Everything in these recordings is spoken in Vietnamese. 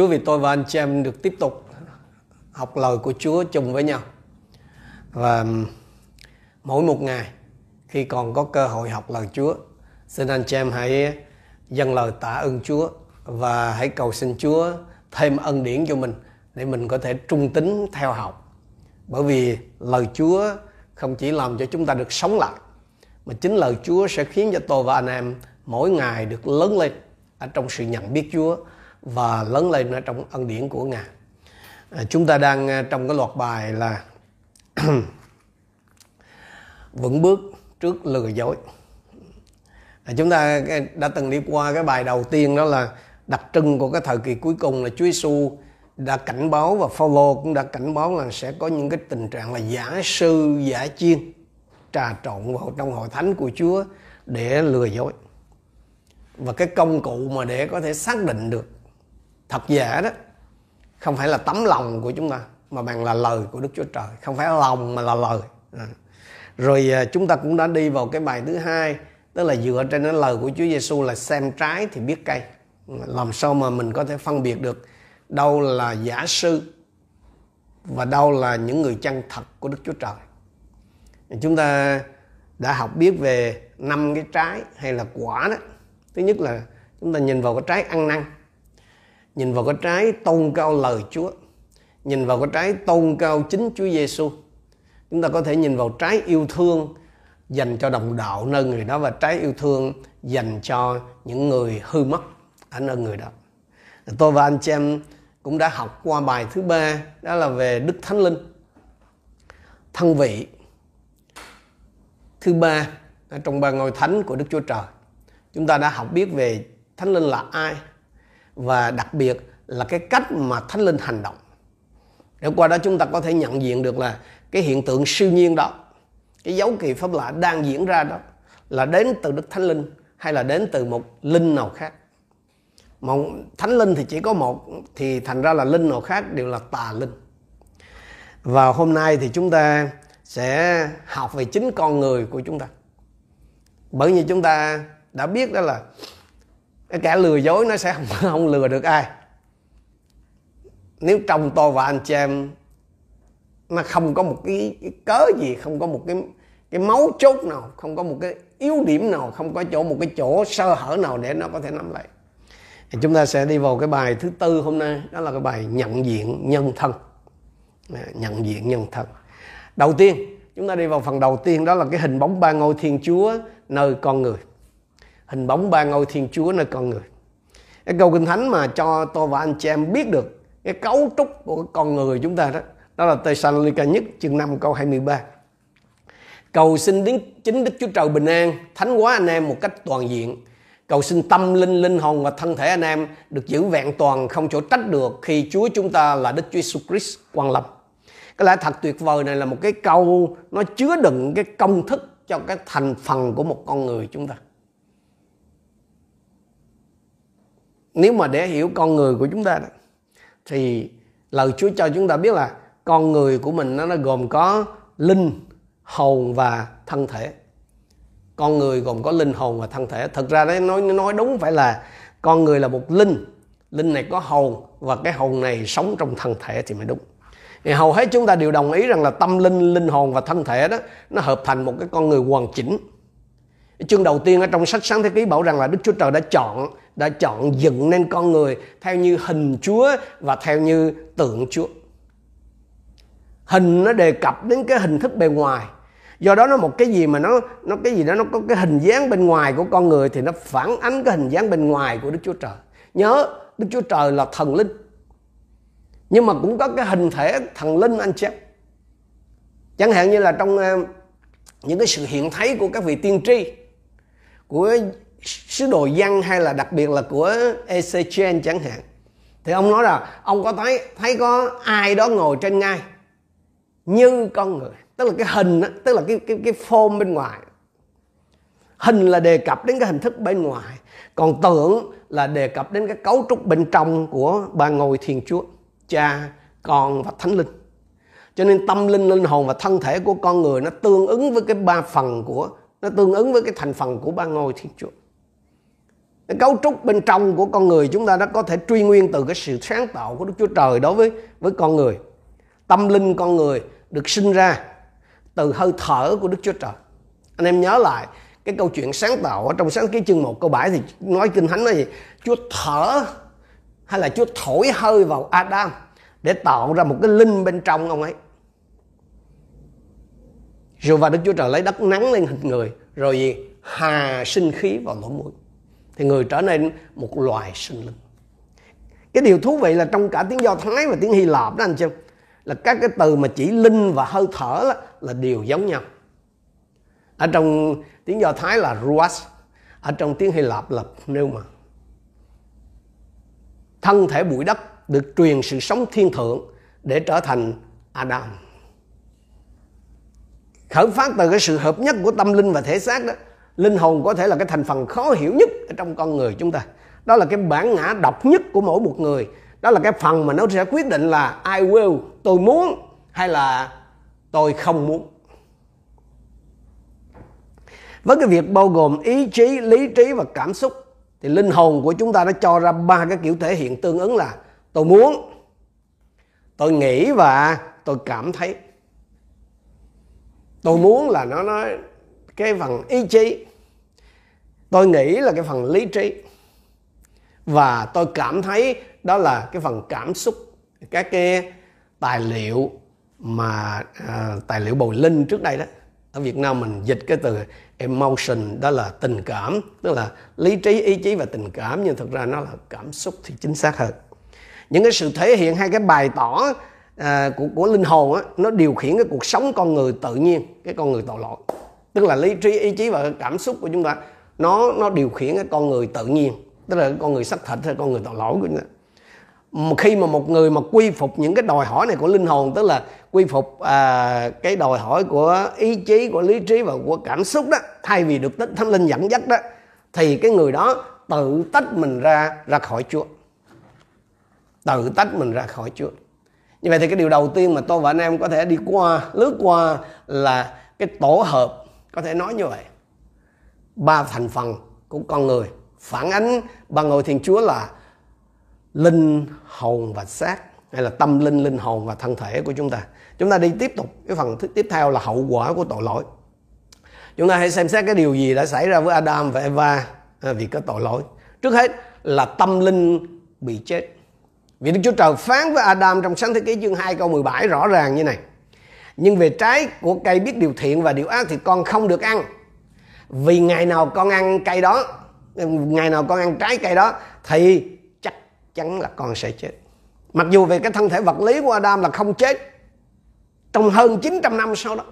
Chúa vì tôi và anh chị em được tiếp tục học lời của Chúa chung với nhau. Và mỗi một ngày khi còn có cơ hội học lời Chúa, xin anh chị em hãy dâng lời tạ ơn Chúa và hãy cầu xin Chúa thêm ân điển cho mình để mình có thể trung tín theo học. Bởi vì lời Chúa không chỉ làm cho chúng ta được sống lại mà chính lời Chúa sẽ khiến cho tôi và anh em mỗi ngày được lớn lên ở trong sự nhận biết Chúa và lớn lên ở trong ân điển của Ngài. À, chúng ta đang à, trong cái loạt bài là vững bước trước lừa dối. À, chúng ta à, đã từng đi qua cái bài đầu tiên đó là đặc trưng của cái thời kỳ cuối cùng là Chúa Giêsu đã cảnh báo và Phaolô cũng đã cảnh báo là sẽ có những cái tình trạng là giả sư giả chiên trà trộn vào trong hội thánh của Chúa để lừa dối và cái công cụ mà để có thể xác định được thật giả đó. Không phải là tấm lòng của chúng ta, mà bằng là lời của Đức Chúa Trời. Không phải lòng mà là lời. À. rồi à, chúng ta cũng đã đi vào cái bài thứ hai, tức là dựa trên cái lời của Chúa Giêsu là xem trái thì biết cây. Ừ, làm sao mà mình có thể phân biệt được đâu là giả sư và đâu là những người chân thật của Đức Chúa Trời. Chúng ta đã học biết về năm cái trái hay là quả đó. Thứ nhất là chúng ta nhìn vào cái trái ăn năn nhìn vào cái trái tôn cao lời Chúa. Nhìn vào cái trái tôn cao chính Chúa Giêsu chúng ta có thể nhìn vào trái yêu thương dành cho đồng đạo nơi người đó và trái yêu thương dành cho những người hư mất ở nơi người đó. Tôi và anh chị em cũng đã học qua bài thứ ba, đó là về Đức Thánh Linh. Thân vị. Thứ ba trong ba ngôi thánh của Đức Chúa Trời. Chúng ta đã học biết về Thánh Linh là ai và đặc biệt là cái cách mà Thánh Linh hành động. Để qua đó chúng ta có thể nhận diện được là cái hiện tượng siêu nhiên đó, cái dấu kỳ pháp lạ đang diễn ra đó là đến từ Đức Thánh Linh hay là đến từ một linh nào khác. Một thánh linh thì chỉ có một, thì thành ra là linh nào khác đều là tà linh. Và hôm nay thì chúng ta sẽ học về chính con người của chúng ta. Bởi vì chúng ta đã biết đó là cái kẻ lừa dối nó sẽ không, không lừa được ai. Nếu trong tôi và anh chị em nó không có một cái, cái cớ gì không có một cái cái máu chốt nào không có một cái yếu điểm nào không có chỗ một cái chỗ sơ hở nào để nó có thể nắm lại. Thì chúng ta sẽ đi vào cái bài thứ tư hôm nay đó là cái bài nhận diện nhân thân. À, nhận diện nhân thân. Đầu tiên chúng ta đi vào phần đầu tiên đó là cái hình bóng ba ngôi thiên chúa nơi con người hình bóng ba ngôi thiên chúa nơi con người. Cái câu kinh thánh mà cho tôi và anh chị em biết được cái cấu trúc của con người chúng ta đó đó là Thessalonica nhất, chương 5 câu 23 cầu xin đến chính Đức Chúa Trời bình an, thánh hóa anh em một cách toàn diện. Cầu xin tâm linh linh hồn và thân thể anh em được giữ vẹn toàn, không chỗ trách được khi Chúa chúng ta là Đức Chúa Jesus Christ quan lâm cái lẽ thật tuyệt vời này là một cái câu nó chứa đựng cái công thức cho cái thành phần của một con người chúng ta. Nếu mà để hiểu con người của chúng ta đó, thì lời Chúa cho chúng ta biết là con người của mình nó, nó gồm có linh hồn và thân thể. Con người gồm có linh hồn và thân thể. Thật ra đấy nói nói đúng phải là con người là một linh. Linh này có hồn và cái hồn này sống trong thân thể thì mới đúng. Thì hầu hết chúng ta đều đồng ý rằng là tâm linh linh hồn và thân thể đó nó hợp thành một cái con người hoàn chỉnh. Chương đầu tiên ở trong sách sáng thế ký bảo rằng là đức chúa trời đã chọn đã chọn dựng nên con người theo như hình chúa và theo như tượng chúa. Hình nó đề cập đến cái hình thức bề ngoài. Do đó nó một cái gì mà nó nó cái gì đó nó có cái hình dáng bên ngoài của con người thì nó phản ánh cái hình dáng bên ngoài của đức chúa trời. Nhớ, đức chúa trời là thần linh. Nhưng mà cũng có cái hình thể thần linh anh chị chẳng hạn như là trong ờ, những cái sự hiện thấy của các vị tiên tri, của sứ đồ văn hay là đặc biệt là của Ezechiel chẳng hạn. Thì ông nói là ông có thấy thấy có ai đó ngồi trên ngai như con người tức là cái hình đó, tức là cái cái cái form bên ngoài. Hình là đề cập đến cái hình thức bên ngoài còn tưởng là đề cập đến cái cấu trúc bên trong của ba ngôi thiên chúa cha con và thánh linh. Cho nên tâm linh linh hồn và thân thể của con người nó tương ứng với cái ba phần của nó tương ứng với cái thành phần của ba ngôi thiên chúa cái cấu trúc bên trong của con người chúng ta đã có thể truy nguyên từ cái sự sáng tạo của Đức Chúa Trời đối với với con người. Tâm linh con người được sinh ra từ hơi thở của Đức Chúa Trời. Anh em nhớ lại cái câu chuyện sáng tạo ở trong sáng ký chương 1 câu 7 thì nói kinh thánh là gì? Chúa thở hay là Chúa thổi hơi vào Adam để tạo ra một cái linh bên trong ông ấy. Rồi và Đức Chúa Trời lấy đất nắng lên hình người, rồi gì? Hà sinh khí vào lỗ mũi thì người trở nên một loài sinh linh. Cái điều thú vị là trong cả tiếng do thái và tiếng hy lạp đó anh chị là các cái từ mà chỉ linh và hơi thở đó, là đều giống nhau. Ở trong tiếng do thái là ruas ở trong tiếng hy lạp là pneuma. Thân thể bụi đất được truyền sự sống thiên thượng để trở thành adam. Khởi phát từ cái sự hợp nhất của tâm linh và thể xác đó linh hồn có thể là cái thành phần khó hiểu nhất ở trong con người chúng ta. Đó là cái bản ngã độc nhất của mỗi một người. Đó là cái phần mà nó sẽ quyết định là I will, tôi muốn hay là tôi không muốn. Với cái việc bao gồm ý chí, lý trí và cảm xúc, thì linh hồn của chúng ta đã cho ra ba cái kiểu thể hiện tương ứng là tôi muốn, tôi nghĩ và tôi cảm thấy. Tôi muốn là nó nói cái phần ý chí tôi nghĩ là cái phần lý trí. Và tôi cảm thấy đó là cái phần cảm xúc các cái tài liệu mà à, tài liệu bồi linh trước đây đó. Ở Việt Nam mình dịch cái từ emotion đó là tình cảm tức là lý trí ý chí và tình cảm nhưng thực ra nó là cảm xúc thì chính xác hơn. Những cái sự thể hiện hay cái bài tỏ à, của của linh hồn á nó điều khiển cái cuộc sống con người tự nhiên cái con người tội lỗi. Tức là lý trí ý chí và cảm xúc của chúng ta nó nó điều khiển cái con người tự nhiên tức là con người xác thịt hay con người tội lỗi của nó. Khi mà một người mà quy phục những cái đòi hỏi này của linh hồn tức là quy phục à, cái đòi hỏi của ý chí của lý trí và của cảm xúc đó thay vì được tích thánh linh dẫn dắt đó thì cái người đó tự tách mình ra ra khỏi Chúa. Tự tách mình ra khỏi Chúa. Như vậy thì cái điều đầu tiên mà tôi và anh em có thể đi qua lướt qua là cái tổ hợp có thể nói như vậy ba thành phần của con người. Phản ánh ba ngôi thiên chúa là linh hồn và xác, hay là tâm linh linh hồn và thân thể của chúng ta. Chúng ta đi tiếp tục, cái phần tiếp theo là hậu quả của tội lỗi. Chúng ta hãy xem xét cái điều gì đã xảy ra với Adam và Eva à, vì có tội lỗi. Trước hết là tâm linh bị chết. Vì Đức Chúa Trời phán với Adam trong sáng thế ký chương 2 câu 17 rõ ràng như này. Nhưng về trái của cây biết điều thiện và điều ác thì con không được ăn vì ngày nào con ăn cây đó ngày nào con ăn trái cây đó thì chắc chắn là con sẽ chết. Mặc dù về cái thân thể vật lý của Adam là không chết trong hơn 900 năm sau đó.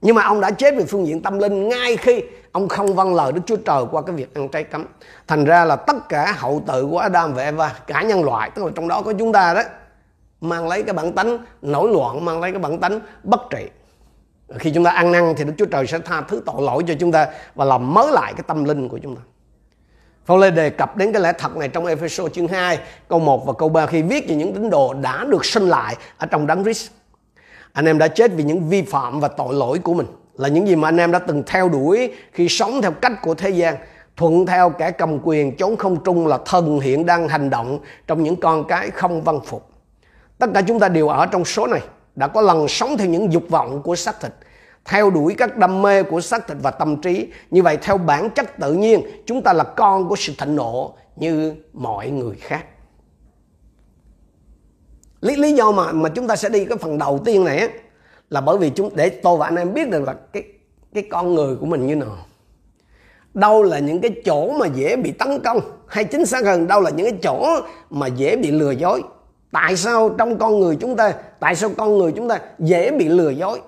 Nhưng mà ông đã chết về phương diện tâm linh ngay khi ông không vâng lời Đức Chúa Trời qua cái việc ăn trái cấm. Thành ra là tất cả hậu tự của Adam và Eva, cả nhân loại, tức là trong đó có chúng ta đó, mang lấy cái bản tánh nổi loạn, mang lấy cái bản tánh bất trị khi chúng ta ăn năn thì Đức Chúa Trời sẽ tha thứ tội lỗi cho chúng ta và làm mới lại cái tâm linh của chúng ta. Phao-lê đề cập đến cái lẽ thật này trong Ephesos chương 2 câu 1 và câu 3 khi viết về những tín đồ đã được sinh lại ở trong đấng Christ. Anh em đã chết vì những vi phạm và tội lỗi của mình là những gì mà anh em đã từng theo đuổi khi sống theo cách của thế gian, thuận theo kẻ cầm quyền chống không trung là thần hiện đang hành động trong những con cái không văn phục. Tất cả chúng ta đều ở trong số này đã có lần sống theo những dục vọng của xác thịt theo đuổi các đam mê của xác thịt và tâm trí. Như vậy theo bản chất tự nhiên chúng ta là con của sự thịnh nộ như mọi người khác. Lý lý do mà mà chúng ta sẽ đi cái phần đầu tiên này á, là bởi vì chúng để tôi và anh em biết được là cái cái con người của mình như nào. Đâu là những cái chỗ mà dễ bị tấn công hay chính xác hơn đâu là những cái chỗ mà dễ bị lừa dối tại sao trong con người chúng ta, tại sao con người chúng ta dễ bị lừa dối?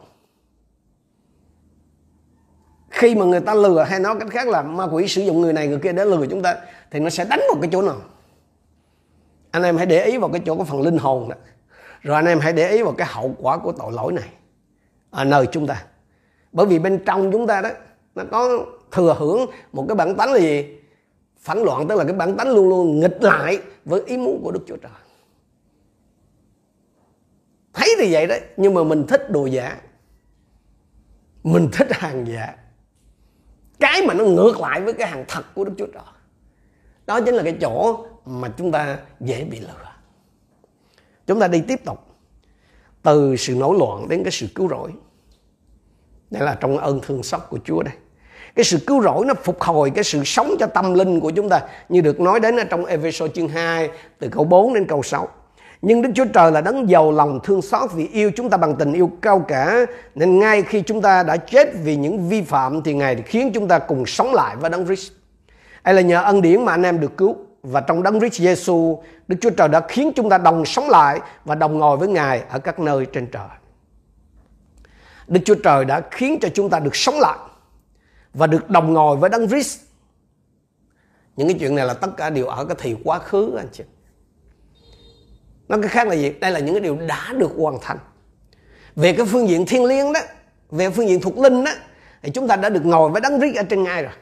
Khi mà người ta lừa hay nói cách khác là ma quỷ sử dụng người này người kia để lừa chúng ta, thì nó sẽ đánh vào cái chỗ nào? Anh em hãy để ý vào cái chỗ của phần linh hồn đó rồi anh em hãy để ý vào cái hậu quả của tội lỗi này. Ở nơi chúng ta. Bởi vì bên trong chúng ta đó, nó có thừa hưởng một cái bản tánh là gì? Phản loạn, tức là cái bản tánh luôn luôn nghịch lại với ý muốn của đức chúa trời thấy thì vậy đấy nhưng mà mình thích đồ giả. Mình thích hàng giả. Cái mà nó ngược lại với cái hàng thật của đức chúa trời. Đó chính là cái chỗ mà chúng ta dễ bị lừa. Chúng ta đi tiếp tục. Từ sự nổi loạn đến cái sự cứu rỗi. Đây là trong ơn thương xót của chúa đây. Cái sự cứu rỗi nó phục hồi cái sự sống cho tâm linh của chúng ta, như được nói đến ở trong Ephesos chương 2 từ câu 4 đến câu 6 nhưng Đức Chúa Trời là đấng giàu lòng thương xót vì yêu chúng ta bằng tình yêu cao cả nên ngay khi chúng ta đã chết vì những vi phạm thì Ngài khiến chúng ta cùng sống lại với đấng Christ. Đây là nhờ ân điển mà anh em được cứu và trong đấng Christ Giêsu Đức Chúa Trời đã khiến chúng ta đồng sống lại và đồng ngồi với Ngài ở các nơi trên trời. Đức Chúa Trời đã khiến cho chúng ta được sống lại và được đồng ngồi với đấng Christ. Những cái chuyện này là tất cả đều ở cái thì quá khứ, anh chị. Nói cái khác là gì? Đây là những cái điều đã được hoàn thành. Về cái phương diện thiên liêng đó, về phương diện thuộc linh đó, thì chúng ta đã được ngồi với đấng rít ở trên ngai rồi.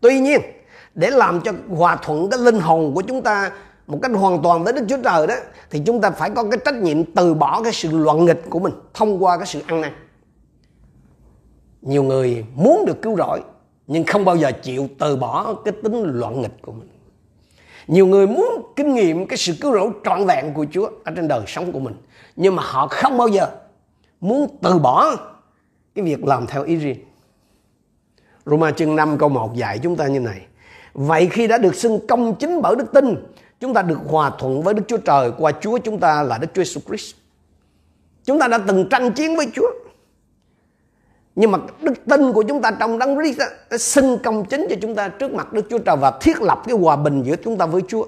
Tuy nhiên, để làm cho hòa thuận cái linh hồn của chúng ta một cách hoàn toàn với Đức Chúa Trời đó thì chúng ta phải có cái trách nhiệm từ bỏ cái sự loạn nghịch của mình thông qua cái sự ăn năn. Nhiều người muốn được cứu rỗi nhưng không bao giờ chịu từ bỏ cái tính loạn nghịch của mình. Nhiều người muốn kinh nghiệm cái sự cứu rỗi trọn vẹn của Chúa ở trên đời sống của mình nhưng mà họ không bao giờ muốn từ bỏ cái việc làm theo ý riêng. Roma chương 5 câu 1 dạy chúng ta như này. Vậy khi đã được xưng công chính bởi đức tin, chúng ta được hòa thuận với Đức Chúa Trời qua Chúa chúng ta là Đức Chúa Jesus Christ. Chúng ta đã từng tranh chiến với Chúa. Nhưng mà đức tin của chúng ta trong đấng Christ đã xưng công chính cho chúng ta trước mặt Đức Chúa Trời và thiết lập cái hòa bình giữa chúng ta với Chúa.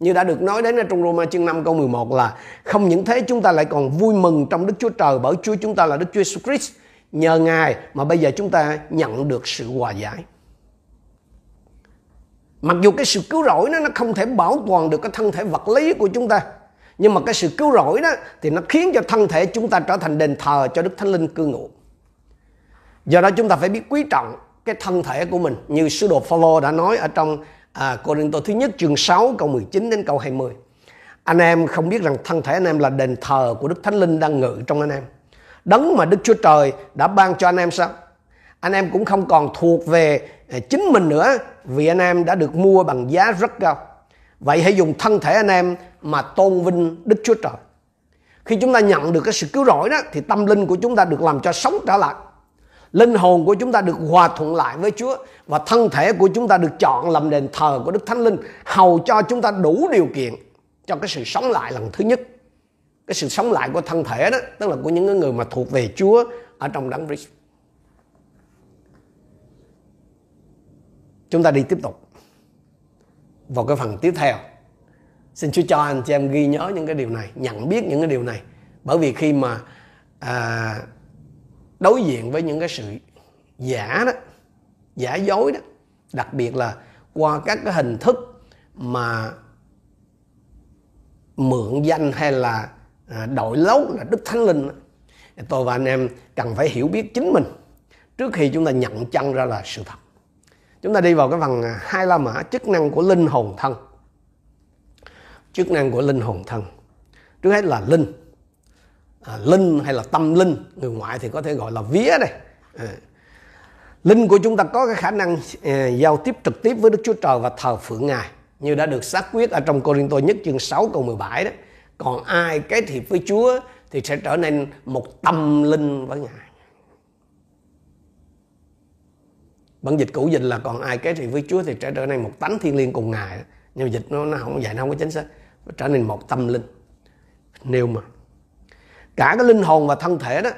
Như đã được nói đến ở trong Roma chương 5 câu 11 là, không những thế, chúng ta lại còn vui mừng trong Đức Chúa Trời bởi Chúa chúng ta là Đức Chúa Jesus Christ. Nhờ Ngài mà bây giờ chúng ta nhận được sự hòa giải. Mặc dù cái sự cứu rỗi nó nó không thể bảo toàn được cái thân thể vật lý của chúng ta. Nhưng mà cái sự cứu rỗi đó thì nó khiến cho thân thể chúng ta trở thành đền thờ cho Đức Thánh Linh cư ngụ. Do đó chúng ta phải biết quý trọng cái thân thể của mình như sứ đồ Phaolô đã nói ở trong à, Corinto thứ nhất chương 6 câu 19 đến câu 20. Anh em không biết rằng thân thể anh em là đền thờ của Đức Thánh Linh đang ngự trong anh em. Đấng mà Đức Chúa Trời đã ban cho anh em sao? Anh em cũng không còn thuộc về à, chính mình nữa vì anh em đã được mua bằng giá rất cao. Vậy hãy dùng thân thể anh em mà tôn vinh Đức Chúa Trời. Khi chúng ta nhận được cái sự cứu rỗi đó thì tâm linh của chúng ta được làm cho sống trở lại. Linh hồn của chúng ta được hòa thuận lại với Chúa và thân thể của chúng ta được chọn làm đền thờ của Đức Thánh Linh hầu cho chúng ta đủ điều kiện cho cái sự sống lại lần thứ nhất. Cái sự sống lại của thân thể đó tức là của những người mà thuộc về Chúa ở trong đấng Christ. Chúng ta đi tiếp tục vào cái phần tiếp theo. Xin Chúa cho anh chị em ghi nhớ những cái điều này, nhận biết những cái điều này. Bởi vì khi mà à, đối diện với những cái sự giả đó, giả dối đó. Đặc biệt là qua các cái hình thức mà mượn danh hay là à, đội lốt là đức thánh linh đó. tôi và anh em cần phải hiểu biết chính mình trước khi chúng ta nhận chân ra là sự thật. Chúng ta đi vào cái phần à, hai la mã, chức năng của linh hồn thân. Chức năng của linh hồn thân. Trước hết là linh à, linh hay là tâm linh người ngoại thì có thể gọi là vía đây. À. linh của chúng ta có cái khả năng à, giao tiếp trực tiếp với Đức Chúa Trời và thờ phượng Ngài như đã được xác quyết ở trong Corinto nhất chương 6 câu 17 đó. Còn ai cái thiệp với Chúa thì sẽ trở nên một tâm linh với Ngài. Bản dịch cũ dịch là còn ai cái thiệp với Chúa thì sẽ trở nên một tánh thiên liêng cùng Ngài. Nhưng mà dịch nó, nó không dạy nó không có chính xác trở nên một tâm linh. Nêu mà cả cái linh hồn và thân thể đó,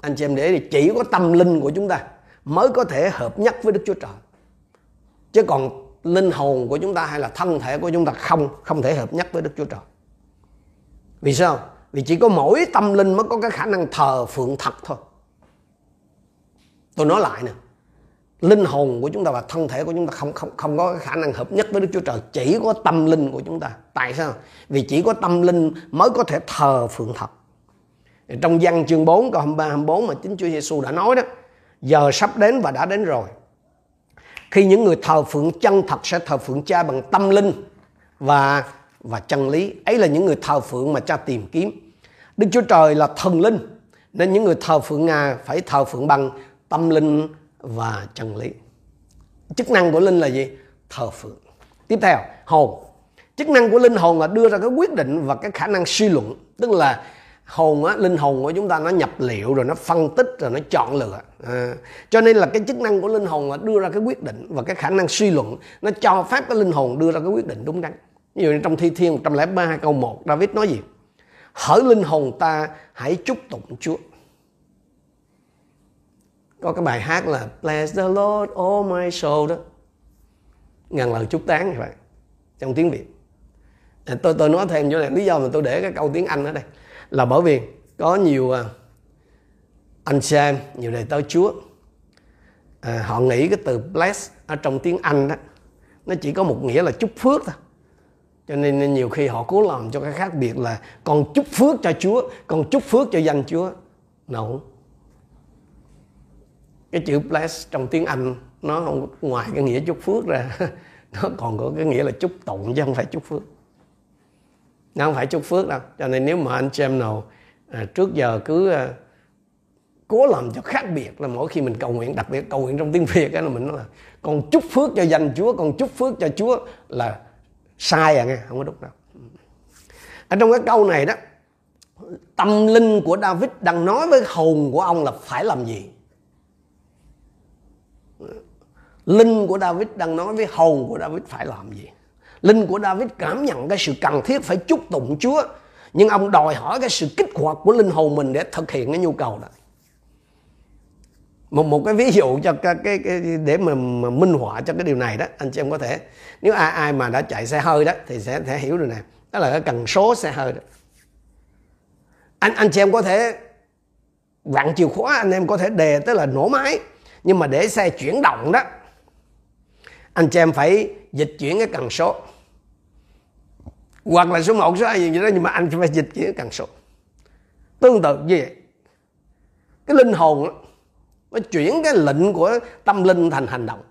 anh chị em để thì chỉ có tâm linh của chúng ta mới có thể hợp nhất với Đức Chúa Trời. Chứ còn linh hồn của chúng ta hay là thân thể của chúng ta không không thể hợp nhất với Đức Chúa Trời. Vì sao? Vì chỉ có mỗi tâm linh mới có cái khả năng thờ phượng thật thôi. Tôi nói lại nè, linh hồn của chúng ta và thân thể của chúng ta không không không có khả năng hợp nhất với Đức Chúa Trời, chỉ có tâm linh của chúng ta. Tại sao? Vì chỉ có tâm linh mới có thể thờ phượng thật trong văn chương 4 câu 23 24 mà chính Chúa Giêsu đã nói đó, giờ sắp đến và đã đến rồi. Khi những người thờ phượng chân thật sẽ thờ phượng cha bằng tâm linh và và chân lý. Ấy là những người thờ phượng mà cha tìm kiếm. Đức Chúa Trời là thần linh, nên những người thờ phượng Ngài phải thờ phượng bằng tâm linh và chân lý. Chức năng của linh là gì? Thờ phượng. Tiếp theo, hồn. Chức năng của linh hồn là đưa ra cái quyết định và cái khả năng suy luận, tức là hồn á linh hồn của chúng ta nó nhập liệu rồi nó phân tích rồi nó chọn lựa. À, cho nên là cái chức năng của linh hồn là đưa ra cái quyết định và cái khả năng suy luận nó cho phép cái linh hồn đưa ra cái quyết định đúng đắn. Ví dụ như trong thi thiên 103 câu 1 David nói gì? Hỡi linh hồn ta hãy chúc tụng Chúa. Có cái bài hát là Bless the Lord all my soul đó. Ngàn lời chúc tán như vậy trong tiếng Việt. Tôi tôi nói thêm chỗ này lý do mà tôi để cái câu tiếng Anh ở đây là bởi vì có nhiều à, anh xem nhiều đời tới Chúa. À, họ nghĩ cái từ bless ở trong tiếng Anh đó nó chỉ có một nghĩa là chúc phước thôi. Cho nên nhiều khi họ cố làm cho cái khác biệt là con chúc phước cho Chúa con chúc phước cho danh Chúa. No. Cái chữ bless trong tiếng Anh nó không ngoài cái nghĩa chúc phước ra nó còn có cái nghĩa là chúc tụng chứ không phải chúc phước nó không phải chúc phước đâu. Cho nên nếu mà anh channel nào à, trước giờ cứ à, cố làm cho khác biệt là mỗi khi mình cầu nguyện đặc biệt cầu nguyện trong tiếng Việt á là mình nói là còn chúc phước cho danh Chúa còn chúc phước cho Chúa là sai à nghe không có đúng đâu. Ở trong cái câu này đó tâm linh của David đang nói với hồn của ông là phải làm gì? Linh của David đang nói với hồn của David phải làm gì? Linh của David cảm nhận cái sự cần thiết phải chúc tụng Chúa. Nhưng ông đòi hỏi cái sự kích hoạt của linh hồn mình để thực hiện cái nhu cầu đó. Một một cái ví dụ cho cái, cái, cái để mà, mà minh họa cho cái điều này đó anh chị em có thể nếu ai ai mà đã chạy xe hơi đó thì sẽ thể hiểu được nè đó là cái cần số xe hơi đó. Anh anh chị em có thể vặn chìa khóa anh em có thể đề tức là nổ máy. Nhưng mà để xe chuyển động đó anh chị em phải dịch chuyển cái cần số. Hoặc là số 1, số 2 gì đó nhưng mà anh phải dịch chuyển cái cần số. Tương tự như vậy. Cái linh hồn đó, nó chuyển cái lệnh của tâm linh thành hành động.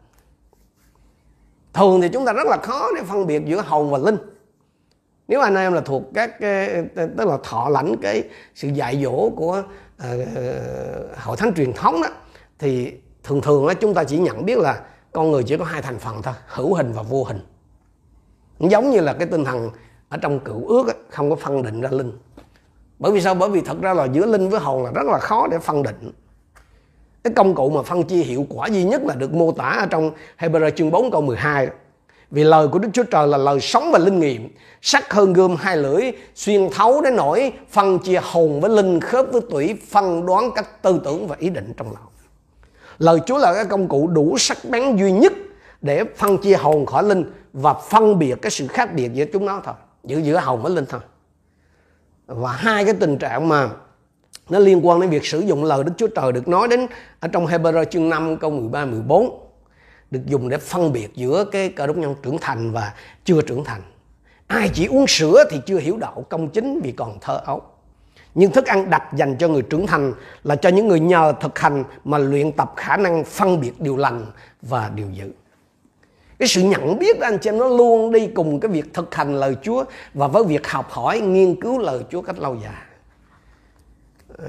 Thường thì chúng ta rất là khó để phân biệt giữa hồn và linh. Nếu anh em là thuộc các tức là thọ lãnh cái sự dạy dỗ của uh, hội thánh truyền thống đó thì thường thường đó, chúng ta chỉ nhận biết là con người chỉ có hai thành phần thôi hữu hình và vô hình. Giống như là cái tinh thần ở trong cựu ước ấy, không có phân định ra linh. Bởi vì sao? Bởi vì thật ra là giữa linh với hồn là rất là khó để phân định. Cái công cụ mà phân chia hiệu quả duy nhất là được mô tả ở trong Hebrew chương 4 câu 12 vì lời của Đức Chúa Trời là lời sống và linh nghiệm sắc hơn gươm hai lưỡi xuyên thấu đến nỗi phân chia hồn với linh khớp với tủy phân đoán các tư tưởng và ý định trong lòng lời Chúa là cái công cụ đủ sắc bén duy nhất để phân chia hồn khỏi linh và phân biệt cái sự khác biệt giữa chúng nó thôi giữa giữa hồn với linh thôi và hai cái tình trạng mà nó liên quan đến việc sử dụng lời Đức Chúa Trời được nói đến ở trong Hebrew chương 5 câu 13 14 được dùng để phân biệt giữa cái cơ đốc nhân trưởng thành và chưa trưởng thành. Ai chỉ uống sữa thì chưa hiểu đạo công chính vì còn thơ ấu. Nhưng thức ăn đặt dành cho người trưởng thành là cho những người nhờ thực hành mà luyện tập khả năng phân biệt điều lành và điều dữ. Cái sự nhận biết anh chị em nó luôn đi cùng cái việc thực hành lời Chúa và với việc học hỏi, nghiên cứu lời Chúa cách lâu dài.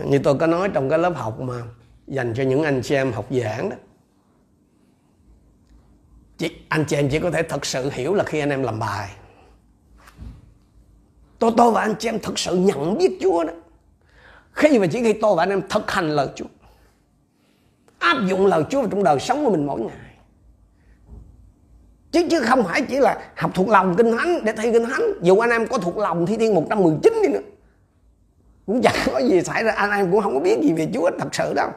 Như tôi có nói trong cái lớp học mà dành cho những anh chị em học giảng đó. Chị, anh chị em chỉ có thể thật sự hiểu là khi anh em làm bài. Tôi tôi và anh chị em thật sự nhận biết Chúa đó khi mà chỉ khi tôi và anh em thực hành lời Chúa, áp dụng lời Chúa vào trong đời sống của mình mỗi ngày. Chứ chứ không phải chỉ là học thuộc lòng kinh thánh để thi kinh thánh. Dù anh em có thuộc lòng thi thiên 119 đi nữa, cũng chẳng có gì xảy ra. Anh em cũng không có biết gì về Chúa, thật sự đâu.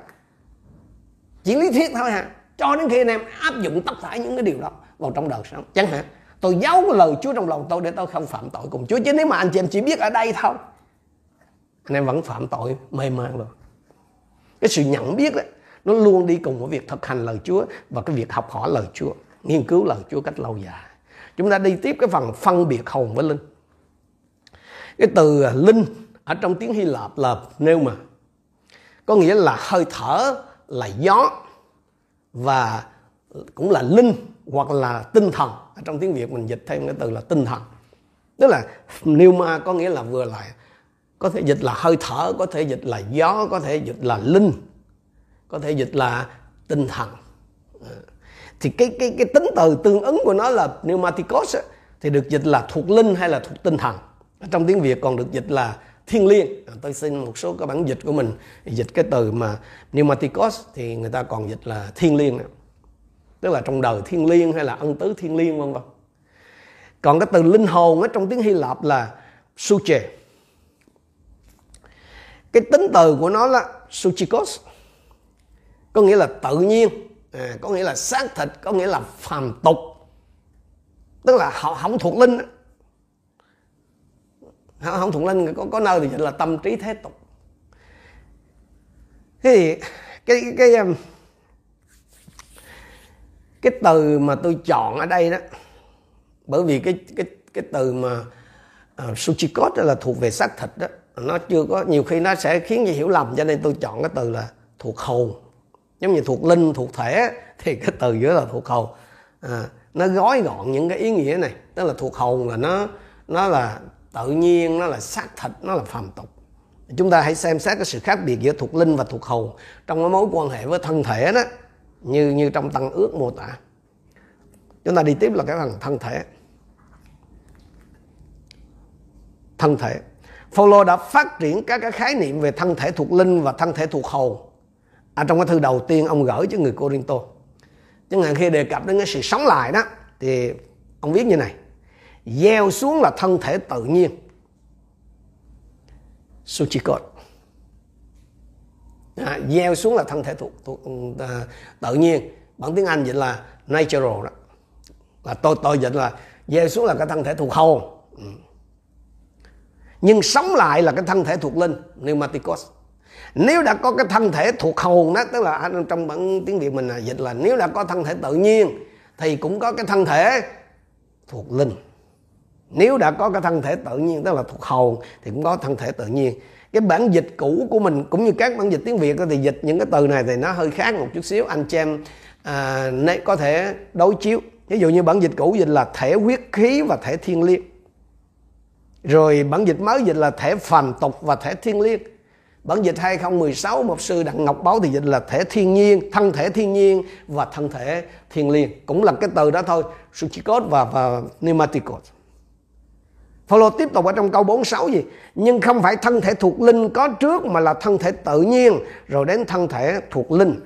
Chỉ lý thuyết thôi hả cho đến khi anh em áp dụng tất cả những cái điều đó vào trong đời sống. Chẳng hạn, tôi giấu lời Chúa trong lòng tôi để tôi không phạm tội cùng Chúa. Chứ nếu mà anh chị em chỉ biết ở đây thôi anh em vẫn phạm tội, mê man rồi. Cái sự nhận biết đó nó luôn đi cùng với việc thực hành lời Chúa và cái việc học hỏi lời Chúa, nghiên cứu lời Chúa cách lâu dài. Chúng ta đi tiếp cái phần phân biệt hồn với linh. Cái từ à, linh ở trong tiếng Hy Lạp là nêu mà. Có nghĩa là hơi thở, là gió và cũng là linh hoặc là tinh thần. Ở trong tiếng Việt mình dịch thêm cái từ là tinh thần. Tức là pneuma có nghĩa là vừa lại có thể dịch là hơi thở, có thể dịch là gió, có thể dịch là linh, có thể dịch là tinh thần. À, thì cái cái cái tính từ tương ứng của nó là pneumatikos thì được dịch là thuộc linh hay là thuộc tinh thần. Trong tiếng Việt còn được dịch là thiên liêng. À, tôi xin một số các bản dịch của mình dịch cái từ mà pneumaticos thì người ta còn dịch là thiên liêng nữa. tức là trong đời thiên liêng hay là ân tứ thiên liêng, vân vân. Còn cái từ linh hồn ở trong tiếng Hy Lạp là suche cái tính từ của nó là suchikos có nghĩa là tự nhiên. À, có nghĩa là xác thịt có nghĩa là phàm tục. Tức là họ không thuộc linh họ không thuộc linh có có nơi thì dịch là tâm trí thế tục. Thế thì cái cái cái, cái từ mà tôi chọn ở đây đó bởi vì cái cái cái từ mà à, uh, suchikot là thuộc về xác thịt đó nó chưa có nhiều khi nó sẽ khiến người hiểu lầm cho nên tôi chọn cái từ là thuộc hồn. Giống như thuộc linh thuộc thể thì cái từ giữa là thuộc hồn. À, nó gói gọn những cái ý nghĩa này. Tức là thuộc hồn là nó nó là tự nhiên nó là xác thịt nó là phàm tục. Chúng ta hãy xem xét cái sự khác biệt giữa thuộc linh và thuộc hồn trong cái mối quan hệ với thân thể đó như như trong tăng ước mô tả. Chúng ta đi tiếp là cái phần thân thể. Thân thể. Phaolô đã phát triển các cái khái niệm về thân thể thuộc linh và thân thể thuộc hồn ở à, trong cái thư đầu tiên ông gửi cho người Corinto. Chẳng hạn khi đề cập đến cái sự sống lại đó thì ông viết như này. Gieo xuống là thân thể tự nhiên. Suchikot. À, gieo xuống là thân thể thuộc, thuộc uh, tự nhiên. Bản tiếng Anh dịch là natural đó. Là tôi tôi dịch là gieo xuống là cái thân thể thuộc hồn ừ nhưng sống lại là cái thân thể thuộc linh pneumaticos. Nếu đã có cái thân thể thuộc hồn đó tức là trong bản tiếng việt mình là dịch là nếu đã có thân thể tự nhiên thì cũng có cái thân thể thuộc linh. Nếu đã có cái thân thể tự nhiên tức là thuộc hồn thì cũng có thân thể tự nhiên. Cái bản dịch cũ của mình cũng như các bản dịch tiếng việt thì dịch những cái từ này thì nó hơi khác một chút xíu. Anh chị em à, có thể đối chiếu. Ví dụ như bản dịch cũ dịch là thể huyết khí và thể thiên liêng rồi bản dịch mới dịch là thể phàm tục và thể thiên liêng Bản dịch 2016 một sư Đặng Ngọc Báo thì dịch là thể thiên nhiên, thân thể thiên nhiên và thân thể thiên liêng. Cũng là cái từ đó thôi, Suchikot và, và Pneumaticot. Phaolô tiếp tục ở trong câu 46 gì? Nhưng không phải thân thể thuộc linh có trước mà là thân thể tự nhiên rồi đến thân thể thuộc linh.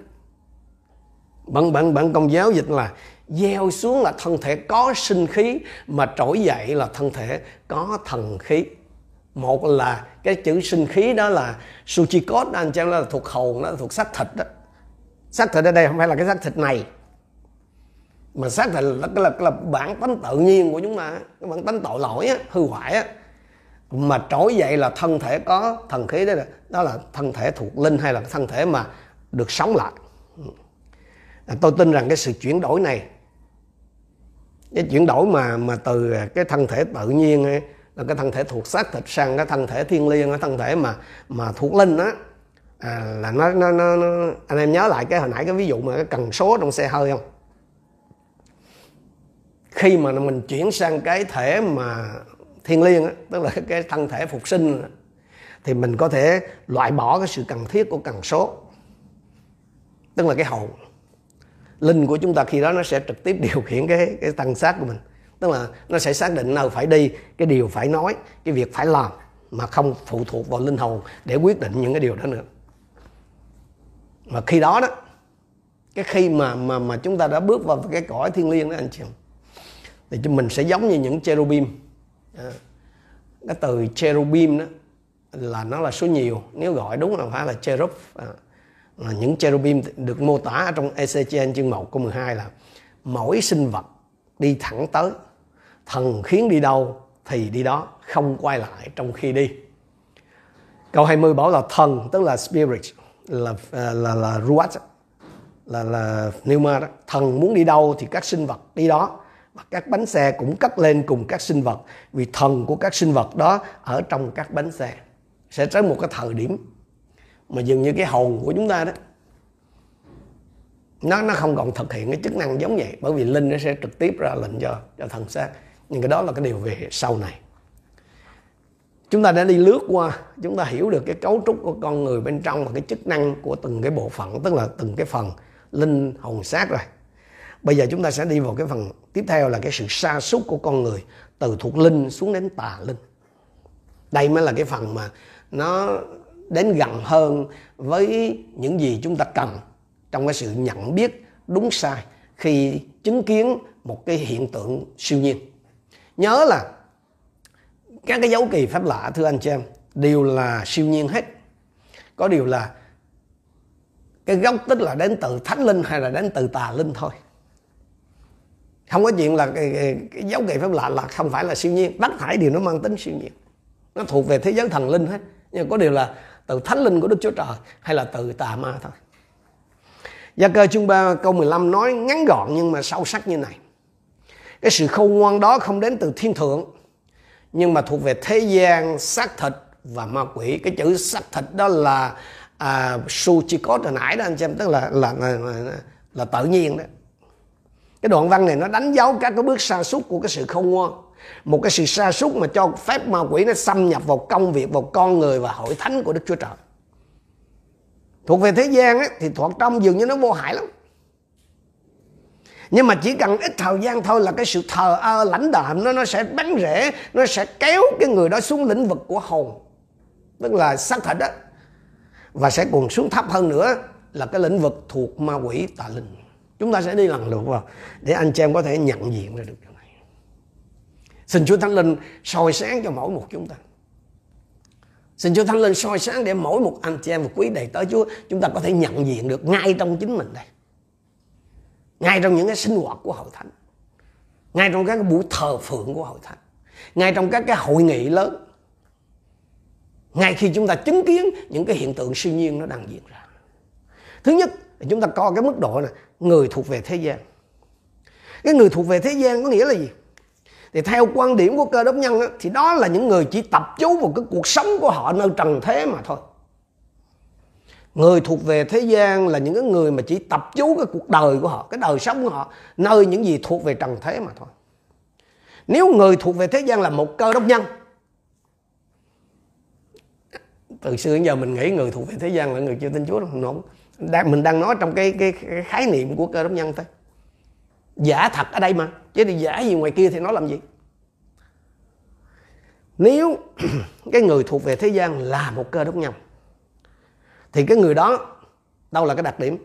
Bạn bạn bạn công giáo dịch là gieo xuống là thân thể có sinh khí mà trỗi dậy là thân thể có thần khí. Một là cái chữ sinh khí đó là suchikot anh cho là thuộc hồn đó thuộc xác thịt đó. Xác thịt ở đây không phải là cái xác thịt này mà xác thịt là, là, là, là bản tánh tự nhiên của chúng ta cái bản tánh tội lỗi á, hư hoại á. Mà trỗi dậy là thân thể có thần khí đó là đó là thân thể thuộc linh hay là thân thể mà được sống lại. À, tôi tin rằng cái sự chuyển đổi này cái chuyển đổi mà mà từ cái thân thể tự nhiên ấy, là cái thân thể thuộc xác thịt sang cái thân thể thiên liêng cái thân thể mà mà thuộc linh á à, là nó, nó, nó, nó anh em nhớ lại cái hồi nãy cái ví dụ mà cái cần số trong xe hơi không? Khi mà mình chuyển sang cái thể mà thiên liêng á tức là cái thân thể phục sinh thì mình có thể loại bỏ cái sự cần thiết của cần số tức là cái hồn linh của chúng ta khi đó nó sẽ trực tiếp điều khiển cái cái thân xác của mình. Tức là nó sẽ xác định nơi phải đi cái điều phải nói cái việc phải làm mà không phụ thuộc vào linh hồn để quyết định những cái điều đó nữa. Mà khi đó đó cái khi mà mà mà chúng ta đã bước vào cái cõi thiên liêng đó anh chị thì chúng mình sẽ giống như những cherubim. À, cái từ cherubim đó là nó là số nhiều nếu gọi đúng là phải là cherub. À, những cherubim được mô tả trong Ezechiel chương 1 câu 12 là mỗi sinh vật đi thẳng tới thần khiến đi đâu thì đi đó không quay lại trong khi đi. Câu 20 bảo là thần tức là spirit là là là, là ruach là là pneuma đó. Thần muốn đi đâu thì các sinh vật đi đó và các bánh xe cũng cất lên cùng các sinh vật vì thần của các sinh vật đó ở trong các bánh xe. Sẽ tới một cái thời điểm mà dường như cái hồn của chúng ta đó, nó nó không còn thực hiện cái chức năng giống vậy. Bởi vì linh nó sẽ trực tiếp ra lệnh cho cho thần xác. Nhưng cái đó là cái điều về sau này. Chúng ta đã đi lướt qua, chúng ta hiểu được cái cấu trúc của con người bên trong và cái chức năng của từng cái bộ phận, tức là từng cái phần linh hồn xác rồi. Bây giờ chúng ta sẽ đi vào cái phần tiếp theo là cái sự sa sút của con người, từ thuộc linh xuống đến tà linh. Đây mới là cái phần mà nó đến gần hơn với những gì chúng ta cần trong cái sự nhận biết đúng sai khi chứng kiến một cái hiện tượng siêu nhiên. Nhớ là các cái dấu kỳ phép lạ thưa anh chị em đều là siêu nhiên hết. Có điều là cái gốc tích là đến từ thánh linh hay là đến từ tà linh thôi. Không có chuyện là cái, cái, cái dấu kỳ phép lạ là không phải là siêu nhiên. Tất thảy điều nó mang tính siêu nhiên. Nó thuộc về thế giới thần linh hết. Nhưng có điều là từ thánh linh của đức chúa trời hay là từ tà ma thôi Gia cơ chương 3 câu 15 nói ngắn gọn nhưng mà sâu sắc như này. Cái sự khôn ngoan đó không đến từ thiên thượng nhưng mà thuộc về thế gian xác thịt và ma quỷ. Cái chữ xác thịt đó là à, su chi cốt hồi nãy đó anh xem tức là là, là là là tự nhiên đó. Cái đoạn văn này nó đánh dấu các cái bước sa sút của cái sự khôn ngoan. Một cái sự sa sút mà cho phép ma quỷ nó xâm nhập vào công việc, vào con người và hội thánh của Đức Chúa Trời. Thuộc về thế gian ấy, thì thuật trong dường như nó vô hại lắm. Nhưng mà chỉ cần ít thời gian thôi là cái sự thờ ơ lãnh đạm nó nó sẽ bắn rễ nó sẽ kéo cái người đó xuống lĩnh vực của hồn tức là xác thịt đó và sẽ còn xuống thấp hơn nữa là cái lĩnh vực thuộc ma quỷ tà linh. Chúng ta sẽ đi lần lượt vào để anh chị em có thể nhận diện ra được xin chúa thánh linh soi sáng cho mỗi một chúng ta Xin Chúa Thánh Linh soi sáng để mỗi một anh chị em và quý đầy tới Chúa chúng ta có thể nhận diện được ngay trong chính mình đây. Ngay trong những cái sinh hoạt của hội thánh. Ngay trong các cái buổi thờ phượng của hội thánh. Ngay trong các cái hội nghị lớn. Ngay khi chúng ta chứng kiến những cái hiện tượng siêu nhiên nó đang diễn ra. Thứ nhất, chúng ta coi cái mức độ này, người thuộc về thế gian. Cái người thuộc về thế gian có nghĩa là gì? Thì theo quan điểm của cơ đốc nhân á, thì đó là những người chỉ tập chú vào cái cuộc sống của họ nơi trần thế mà thôi. Người thuộc về thế gian là những cái người mà chỉ tập chú cái cuộc đời của họ cái đời sống của họ nơi những gì thuộc về trần thế mà thôi. Nếu người thuộc về thế gian là một cơ đốc nhân từ xưa đến giờ mình nghĩ người thuộc về thế gian là người chưa tin Chúa đâu không đang mình đang nói trong cái, cái, cái khái niệm của cơ đốc nhân thôi giả thật ở đây mà. Chứ thì giả gì ngoài kia thì nó làm gì? Nếu cái người thuộc về thế gian là một cơ đốc nhân, thì cái người đó đâu là cái đặc điểm?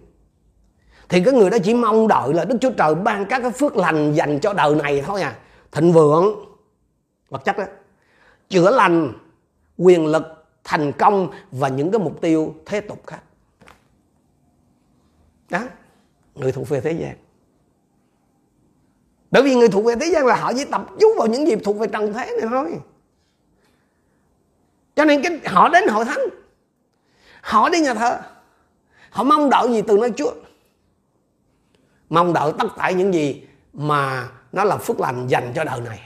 Thì cái người đó chỉ mong đợi là Đức Chúa Trời ban các cái phước lành dành cho đời này thôi à. Thịnh vượng, vật chất đó chữa lành, quyền lực, thành công và những cái mục tiêu thế tục khác. Đó, người thuộc về thế gian bởi vì người thuộc về thế gian là họ chỉ tập trung vào những gì thuộc về trần thế này thôi. Cho nên cái họ đến hội thánh. Họ đi nhà thờ. Họ mong đợi gì từ nơi chúa? Mong đợi tất cả những gì mà nó là phước lành dành cho đời này.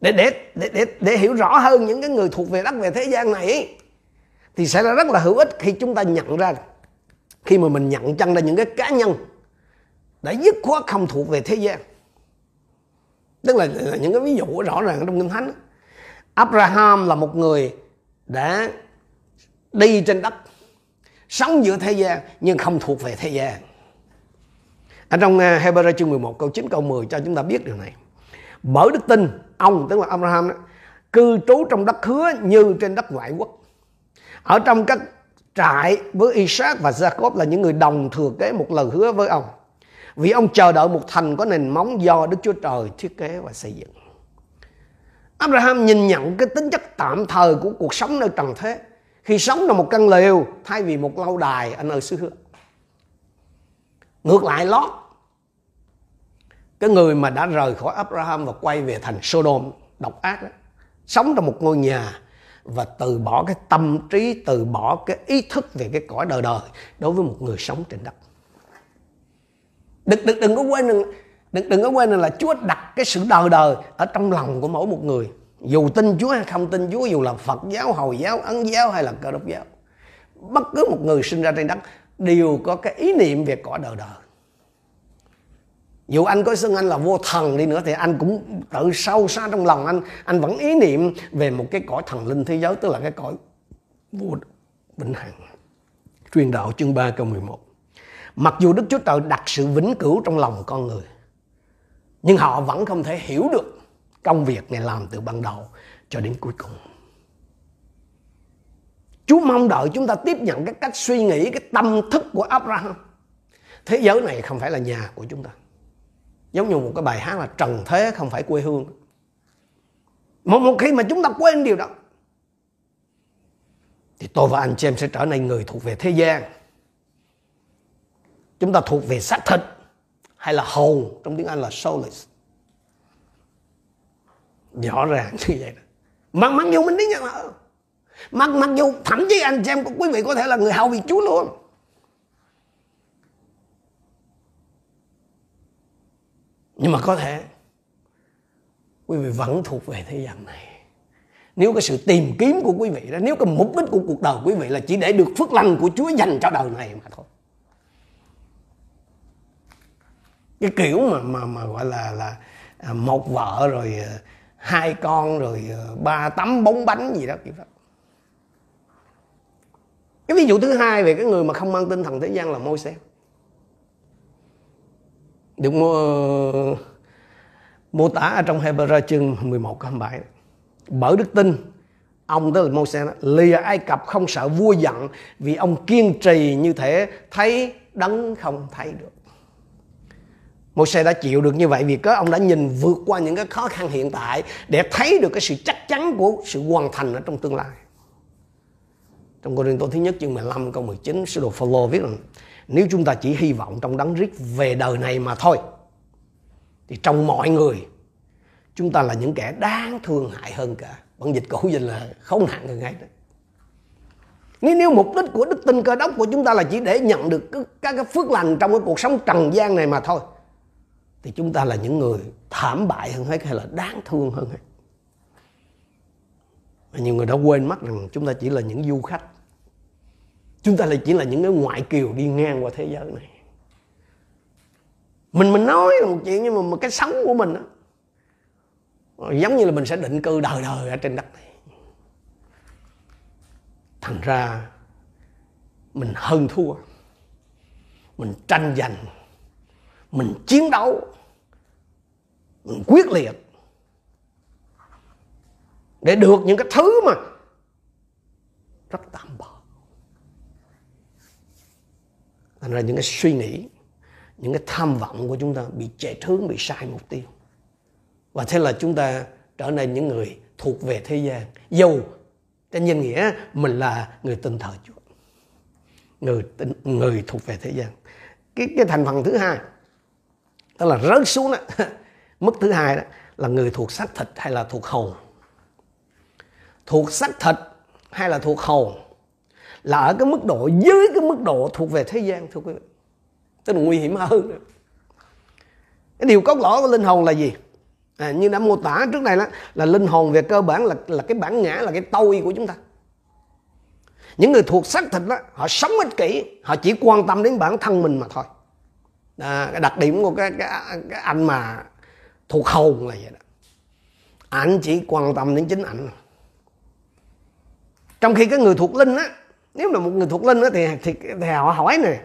Để để để để, để hiểu rõ hơn những cái người thuộc về đất về thế gian này thì sẽ là rất là hữu ích khi chúng ta nhận ra khi mà mình nhận chân ra những cái cá nhân đã dứt khoát không thuộc về thế gian. Tức là, là những cái ví dụ rõ ràng trong kinh thánh. Abraham là một người đã đi trên đất sống giữa thế gian nhưng không thuộc về thế gian. Ở trong à, Hebrew chương 11 câu 9 câu 10 cho chúng ta biết điều này. Bởi đức tin ông tức là Abraham đó, cư trú trong đất hứa như trên đất ngoại quốc. Ở trong các trại với Isaac và Jacob là những người đồng thừa kế một lời hứa với ông vì ông chờ đợi một thành có nền móng do Đức Chúa Trời thiết kế và xây dựng. Abraham nhìn nhận cái tính chất tạm thời của cuộc sống nơi trần thế. Khi sống trong một căn lều thay vì một lâu đài ở nơi xứ hứa. Ngược lại Lót cái người mà đã rời khỏi Abraham và quay về thành Sodom độc ác đó, sống trong một ngôi nhà và từ bỏ cái tâm trí từ bỏ cái ý thức về cái cõi đời đời đối với một người sống trên đất đừng đừng đừng có quên đừng đừng, đừng có quên là Chúa đặt cái sự đời đời ở trong lòng của mỗi một người. Dù tin Chúa hay không tin Chúa dù là Phật giáo Hồi giáo Ấn giáo hay là Cơ đốc giáo. Bất cứ một người sinh ra trên đất đều có cái ý niệm về cõi đời đời. Dù anh có xưng anh là vô thần đi nữa thì anh cũng tự sâu xa trong lòng anh. Anh vẫn ý niệm về một cái cõi thần linh thế giới tức là cái cõi vô vĩnh hằng. Truyền đạo chương 3 câu 11 mặc dù Đức Chúa Trời đặt sự vĩnh cửu trong lòng con người nhưng họ vẫn không thể hiểu được công việc Ngài làm từ ban đầu cho đến cuối cùng. Chúa mong đợi chúng ta tiếp nhận cái cách suy nghĩ, cái tâm thức của Abraham. Thế giới này không phải là nhà của chúng ta. Giống như một cái bài hát là trần thế không phải quê hương. Một, một khi mà chúng ta quên điều đó thì tôi và anh chị em sẽ trở nên người thuộc về thế gian. Chúng ta thuộc về xác thịt hay là hồn trong tiếng Anh là soulless. Rõ ràng như vậy đó. Mặc mặc dù mình đi nhận là mặc mặc dù thậm chí anh xem quý vị có thể là người hầu việc Chúa luôn. Nhưng mà có thể, quý vị vẫn thuộc về thế gian này. Nếu cái sự tìm kiếm của quý vị đó, nếu cái mục đích của cuộc đời quý vị là chỉ để được phước lành của Chúa dành cho đời này mà thôi. Cái kiểu mà mà mà gọi là là à, một vợ rồi à, hai con rồi à, ba tấm bốn bánh gì đó kiểu đó cái ví dụ thứ hai về cái người mà không mang tinh thần thế gian là môi xe được mô, mô tả ở trong Hebrew chương 11 câu 27 bởi đức tin ông tức là môi xe lìa Ai Cập không sợ vua giận vì ông kiên trì như thế thấy đấng không thấy được. Môi-se đã chịu được như vậy vì có ông đã nhìn vượt qua những cái khó khăn hiện tại để thấy được cái sự chắc chắn của sự hoàn thành ở trong tương lai. Trong Cô Rinh Tô thứ nhất chương 15 câu 19 Sứ đồ Phaolô viết rằng nếu chúng ta chỉ hy vọng trong đấng rít về đời này mà thôi thì trong mọi người chúng ta là những kẻ đáng thương hại hơn cả. Bản dịch cổ dịch là không hạng hơn ngay đó. Nếu, nếu mục đích của đức tin cơ đốc của chúng ta là chỉ để nhận được các cái phước lành trong cái cuộc sống trần gian này mà thôi thì chúng ta là những người thảm bại hơn hết hay là đáng thương hơn hết? Và nhiều người đã quên mất rằng chúng ta chỉ là những du khách. Chúng ta là chỉ là những cái ngoại kiều đi ngang qua thế giới này. Mình mình nói là một chuyện nhưng mà cái sống của mình đó, giống như là mình sẽ định cư đời đời ở trên đất này. Thành ra mình hơn thua mình tranh giành mình chiến đấu quyết liệt để được những cái thứ mà rất tạm bợ. Thành ra những cái suy nghĩ, những cái tham vọng của chúng ta bị chạy hướng bị sai mục tiêu. Và thế là chúng ta trở nên những người thuộc về thế gian. Dù trên nhân nghĩa mình là người tin thờ Chúa. Người người thuộc về thế gian. Cái cái thành phần thứ hai tức là rớt xuống đó. mức thứ hai đó là người thuộc xác thịt hay là thuộc hồn thuộc xác thịt hay là thuộc hồn là ở cái mức độ dưới cái mức độ thuộc về thế gian thưa quý vị. Tức là nguy hiểm hơn nữa. cái điều cốt lõi của linh hồn là gì? À, như đã mô tả trước này đó là linh hồn về cơ bản là là cái bản ngã là cái tôi của chúng ta. Những người thuộc xác thịt đó họ sống ích kỷ họ chỉ quan tâm đến bản thân mình mà thôi. À, cái đặc điểm của cái, cái, cái anh mà thuộc hồn là vậy đó. À, ảnh chỉ quan tâm đến chính ảnh. Trong khi cái người thuộc linh á nếu là một người thuộc linh á thì, thì, thì họ hỏi này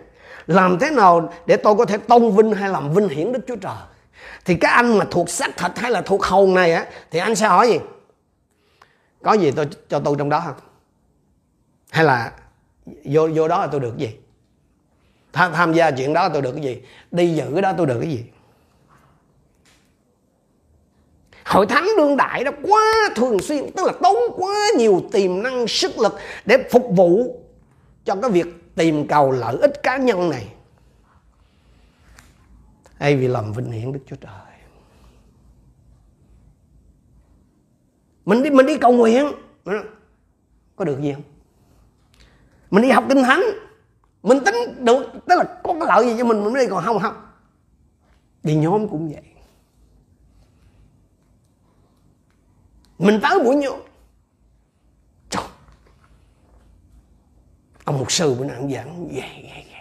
làm thế nào để tôi có thể tôn vinh hay làm vinh hiển đức chúa trời? Thì cái anh mà thuộc xác thịt hay là thuộc hồn này á thì anh sẽ hỏi gì? Có gì tôi cho tôi trong đó không? Hay là vô vô đó là tôi được cái gì? Tham, tham gia chuyện đó tôi được cái gì? Đi giữ cái đó tôi được cái gì? Hội thánh đương đại đó quá thường xuyên, tức là tốn quá nhiều tiềm năng, sức lực để phục vụ cho cái việc tìm cầu lợi ích cá nhân này. Hay vì làm vinh hiển đức chúa trời. Mình đi mình đi cầu nguyện. Có được gì không? Mình đi học kinh thánh. Mình tính được tức là có cái lợi gì cho mình mình mới đi, còn không không. Đi nhóm cũng vậy. Mình tới buổi nhóm Trời. ông mục sư bữa nay ông giảng vậy vậy vậy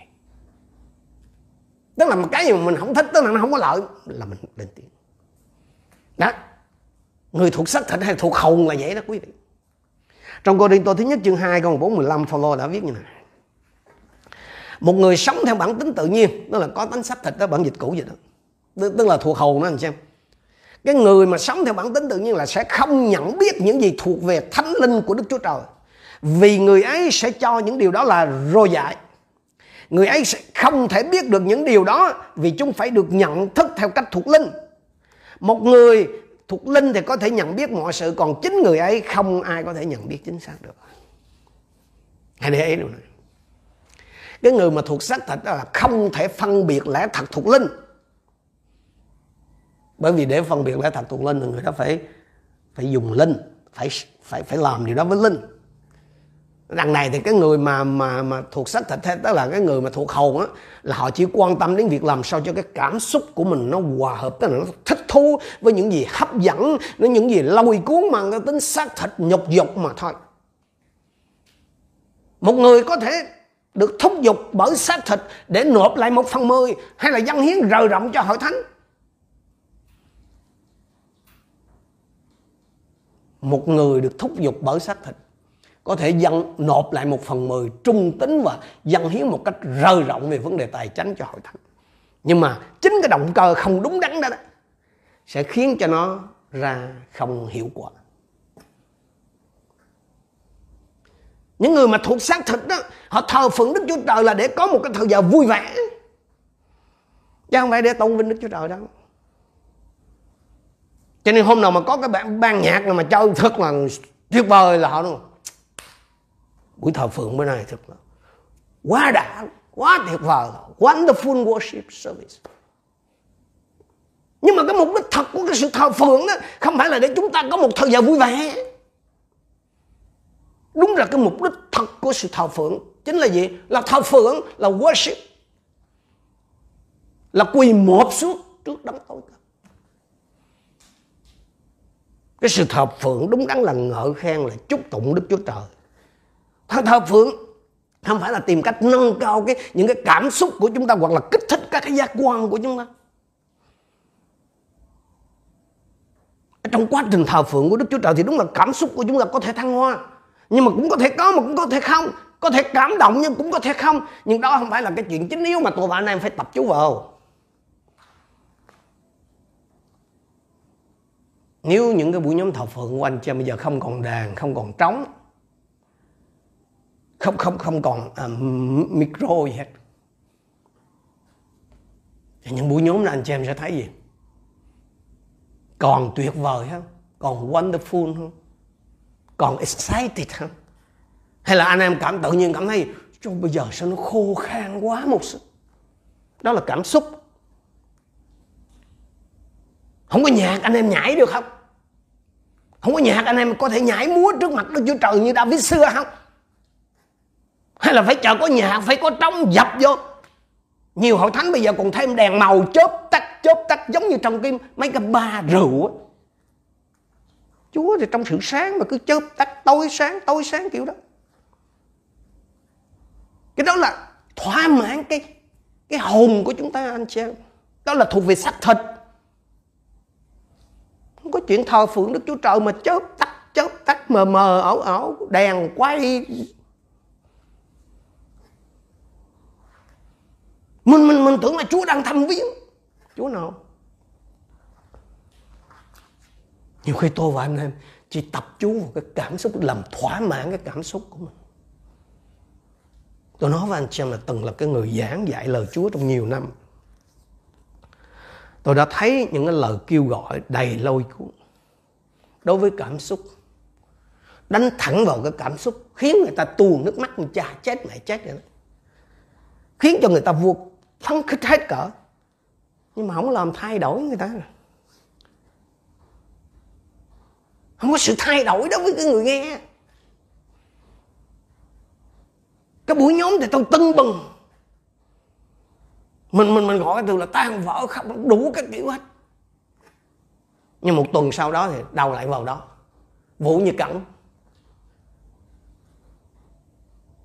tức là một cái gì mà mình không thích, tức là nó không có lợi, là mình lên tiếng. Đó. Người thuộc xác thịt hay thuộc hồn là vậy đó, quý vị. Trong Cô Đinh Tô thứ nhất chương 2 câu 4 15 Phaolô đã viết như này. Một người sống theo bản tính tự nhiên, tức là có tính xác thịt đó, bản dịch cũ vậy đó. Tức là thuộc hồn đó, anh xem cái người mà sống theo bản tính tự nhiên là sẽ không nhận biết những gì thuộc về thánh linh của Đức Chúa Trời. Vì người ấy sẽ cho những điều đó là rô dại. Người ấy sẽ không thể biết được những điều đó vì chúng phải được nhận thức theo cách thuộc linh. Một người thuộc linh thì có thể nhận biết mọi sự, còn chính người ấy không ai có thể nhận biết chính xác được. Hãy để ý điều này. Cái người mà thuộc xác thịt là không thể phân biệt lẽ thật thuộc linh bởi vì để phân biệt lẽ thật thuộc linh, thì người đó phải phải dùng linh, phải phải phải làm điều đó với linh. Đằng này thì cái người mà mà mà thuộc xác thịt tức là cái người mà thuộc hồn á, là họ chỉ quan tâm đến việc làm sao cho cái cảm xúc của mình nó hòa hợp, tức là nó thích thú với những gì hấp dẫn, với những gì lôi cuốn mà cái tính xác thịt, nhục dục mà thôi. Một người có thể được thúc giục bởi xác thịt để nộp lại một phần mười hay là dân hiến rời rộng cho hội thánh. Một người được thúc giục bởi xác thịt. Có thể dân nộp lại một phần mười trung tính và dân hiến một cách rơi rộng về vấn đề tài chính cho hội thánh. Nhưng mà chính cái động cơ không đúng đắn đó, đó sẽ khiến cho nó ra không hiệu quả. Những người mà thuộc xác thịt đó họ thờ phượng đức chúa trời là để có một cái thời giờ vui vẻ. Chứ không phải để tôn vinh đức chúa trời đâu cho nên hôm nào mà có cái bạn ban nhạc nào mà chơi thật là tuyệt vời là họ nói, buổi thờ phượng bữa nay thật là quá đã, quá tuyệt vời, wonderful worship service. Nhưng mà cái mục đích thật của cái sự thờ phượng đó không phải là để chúng ta có một thời giờ vui vẻ. Đúng là cái mục đích thật của sự thờ phượng. Chính là gì? Là thờ phượng, là worship, là quỳ một xuống trước đấng tối. cao cái sự thờ phượng đúng đắn là ngợi khen là chúc tụng đức chúa trời. Thờ, thờ phượng không phải là tìm cách nâng cao cái những cái cảm xúc của chúng ta hoặc là kích thích các cái giác quan của chúng ta. Trong quá trình thờ phượng của Đức Chúa Trời thì đúng là cảm xúc của chúng ta có thể thăng hoa. Nhưng mà cũng có thể có mà cũng có thể không. Có thể cảm động nhưng cũng có thể không. Nhưng đó không phải là cái chuyện chính yếu mà tôi và anh em phải tập chú vào. Nếu những cái buổi nhóm thờ phượng của anh chị bây giờ không còn đàn không còn trống không không không còn à, micro gì hết thì những buổi nhóm này anh chị em sẽ thấy gì? Còn tuyệt vời không còn wonderful không còn excited không hay là anh em cảm tự nhiên cảm thấy cho bây giờ sao nó khô khan quá một sự đó là cảm xúc. Không có nhạc anh em nhảy được không? Không có nhạc anh em có thể nhảy múa trước mặt Đức Chúa Trời như David xưa không? Hay là phải chờ có nhạc, phải có trống dập vô? Nhiều hội thánh bây giờ còn thêm đèn màu chớp tắt chớp tắt, giống như trong cái mấy cái ba rượu á. Chúa thì trong sự sáng mà cứ chớp tắt, tối sáng tối sáng kiểu đó. Cái đó là thỏa mãn cái cái hồn của chúng ta, anh chị em. Đó là thuộc về xác thịt có chuyện thờ phượng đức chúa trời mà chớp tắt chớp tắt, mờ mờ, ảo ảo, đèn quay. Mình mình mình tưởng là chúa đang thăm viếng. Chúa nào? Nhiều khi tôi và anh em chỉ tập trung vào cái cảm xúc, làm thỏa mãn cái cảm xúc của mình. Tôi nói với anh chị em là từng là cái người giảng dạy lời Chúa trong nhiều năm tôi đã thấy những cái lời kêu gọi đầy lôi cuốn đối với cảm xúc. Đánh thẳng vào cái cảm xúc, khiến người ta tuôn nước mắt cha, chết mẹ chết rồi đó. khiến cho người ta vượt phấn khích hết cỡ. Nhưng mà không làm thay đổi người ta. Không có sự thay đổi đối với cái người nghe. Cái buổi nhóm thì tôi tưng bừng mình mình mình gọi cái từ là tan vỡ khắp, đủ các kiểu hết. Nhưng một tuần sau đó thì đau lại vào đó. Vũ như cẩn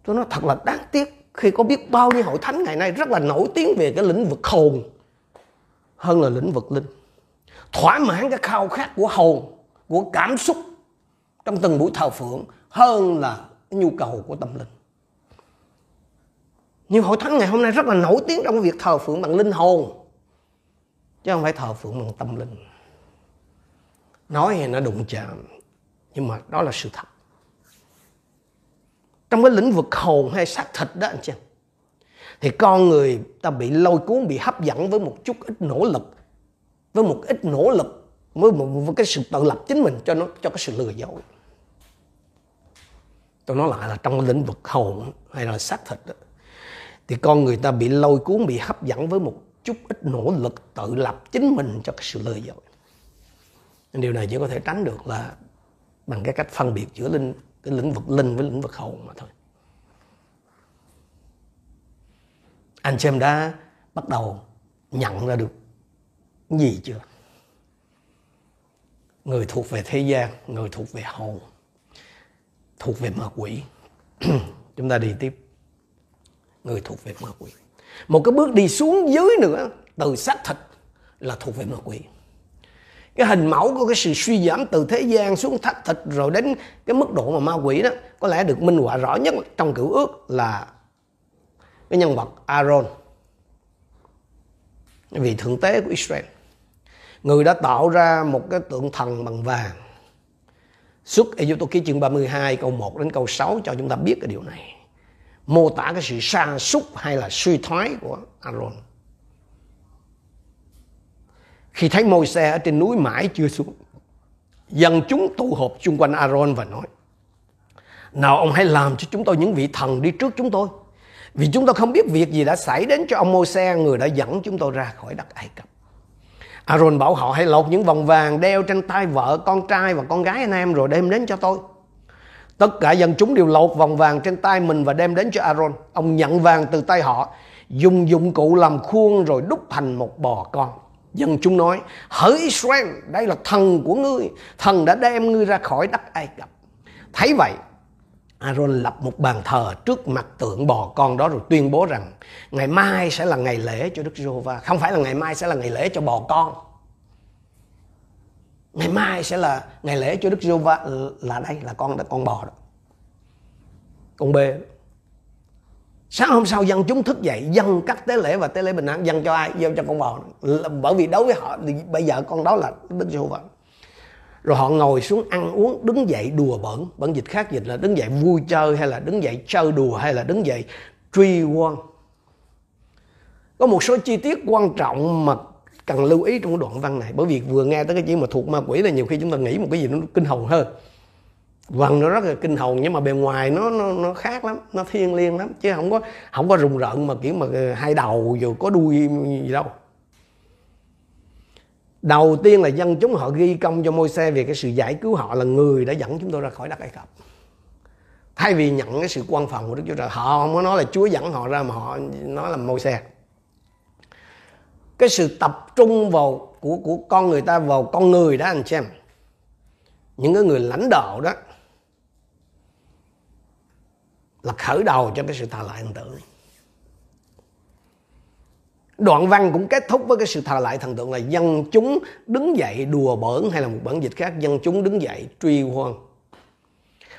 tôi nói thật là đáng tiếc khi có biết bao nhiêu hội thánh ngày nay rất là nổi tiếng về cái lĩnh vực hồn hơn là lĩnh vực linh. Thỏa mãn cái khao khát của hồn, của cảm xúc trong từng buổi thờ phượng hơn là cái nhu cầu của tâm linh nhưng hội thánh ngày hôm nay rất là nổi tiếng trong việc thờ phượng bằng linh hồn. Chứ không phải thờ phượng bằng tâm linh. Nói thì nó đụng chạm nhưng mà đó là sự thật. Trong cái lĩnh vực hồn hay xác thịt đó anh chị thì con người ta bị lôi cuốn bị hấp dẫn với một chút ít nỗ lực với một ít nỗ lực với một, với cái sự tự lập chính mình cho nó cho cái sự lừa dối. Tôi nói lại là trong cái lĩnh vực hồn hay là xác thịt đó, thì con người ta bị lôi cuốn, bị hấp dẫn với một chút ít nỗ lực tự lập chính mình cho cái sự lừa dối. Điều này chỉ có thể tránh được là bằng cái cách phân biệt giữa linh, cái lĩnh vực linh với lĩnh vực hồn mà thôi. Anh xem đã bắt đầu nhận ra được gì chưa? Người thuộc về thế gian, người thuộc về hồn, thuộc về ma quỷ. Chúng ta đi tiếp người thuộc về ma quỷ. Một cái bước đi xuống dưới nữa, từ xác thịt là thuộc về ma quỷ. Cái hình mẫu của cái sự suy giảm từ thế gian xuống thắt thịt rồi đến cái mức độ mà ma quỷ đó, có lẽ được minh họa rõ nhất trong cựu ước là cái nhân vật Aaron. Vị thượng tế của Israel. Người đã tạo ra một cái tượng thần bằng vàng. Xuất Ê Tô ký chương 32 câu 1 đến câu 6 cho chúng ta biết cái điều này mô tả cái sự sa sút hay là suy thoái của Aaron khi thấy môi xe ở trên núi mãi chưa xuống dân chúng tụ họp chung quanh Aaron và nói nào ông hãy làm cho chúng tôi những vị thần đi trước chúng tôi vì chúng tôi không biết việc gì đã xảy đến cho ông Môi-se người đã dẫn chúng tôi ra khỏi đất Ai Cập. Aaron bảo họ hãy lột những vòng vàng đeo trên tay vợ, con trai và con gái anh em rồi đem đến cho tôi. Tất cả dân chúng đều lột vòng vàng trên tay mình và đem đến cho Aaron. Ông nhận vàng từ tay họ, dùng dụng cụ làm khuôn rồi đúc thành một bò con. Dân chúng nói, hỡi Israel, đây là thần của ngươi, thần đã đem ngươi ra khỏi đất Ai Cập. Thấy vậy, Aaron lập một bàn thờ trước mặt tượng bò con đó rồi tuyên bố rằng ngày mai sẽ là ngày lễ cho Đức Giê-hô-va, không phải là ngày mai sẽ là ngày lễ cho bò con. Ngày mai sẽ là ngày lễ cho Đức Giê-hô-va là đây là con con bò đó. Con bê. Sáng hôm sau dân chúng thức dậy dân cắt tế lễ và tế lễ bình an dân cho ai? Dân cho con bò. Bởi vì đối với họ thì bây giờ con đó là Đức Giê-hô-va rồi họ ngồi xuống ăn uống đứng dậy đùa bỡn bản dịch khác dịch là đứng dậy vui chơi hay là đứng dậy chơi đùa hay là đứng dậy truy quan có một số chi tiết quan trọng mà cần lưu ý trong đoạn văn này. Bởi vì vừa nghe tới cái chuyện mà thuộc ma quỷ là nhiều khi chúng ta nghĩ một cái gì nó kinh hồn hơn. Văn nó rất là kinh hồn, nhưng mà bề ngoài nó nó nó khác lắm, nó thiêng liêng lắm. Chứ không có không có rùng rợn mà kiểu mà ờ, hai đầu dù có đuôi gì đâu. Đầu tiên là dân chúng họ ghi công cho môi xe về cái sự giải cứu họ là người đã dẫn chúng tôi ra khỏi đất Ai Cập. Thay vì nhận cái sự quan phòng của Đức Chúa Trời, họ không có nói là Chúa dẫn họ ra mà họ nói là môi xe cái sự tập trung vào của của con người ta, vào con người đó, anh xem những cái người lãnh đạo đó là khởi đầu cho cái sự thờ lại thần tượng Đoạn văn cũng kết thúc với cái sự thờ lại thần tượng là dân chúng đứng dậy đùa bỡn hay là một bản dịch khác, dân chúng đứng dậy truy hoan.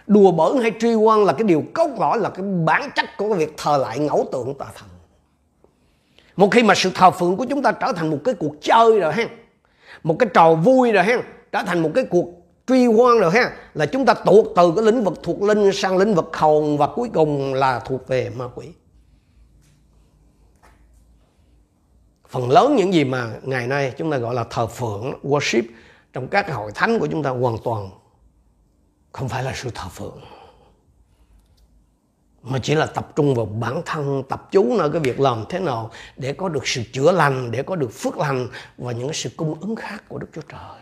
Đùa bỡn hay truy hoan là cái điều cốt lõi, là cái bản chất của cái việc thờ lại ngẫu tượng tà thần. Một khi mà sự thờ phượng của chúng ta trở thành một cái cuộc chơi rồi ha. Một cái trò vui rồi ha. Trở thành một cái cuộc truy quan rồi ha. Là chúng ta tuột từ cái lĩnh vực thuộc linh sang lĩnh vực hồn và cuối cùng là thuộc về ma quỷ. phần lớn những gì mà ngày nay chúng ta gọi là thờ phượng, worship trong các hội thánh của chúng ta hoàn toàn không phải là sự thờ phượng mà chỉ là tập trung vào bản thân, tập chú nơi cái việc làm thế nào để có được sự chữa lành, để có được phước lành và những sự cung ứng khác của Đức Chúa Trời.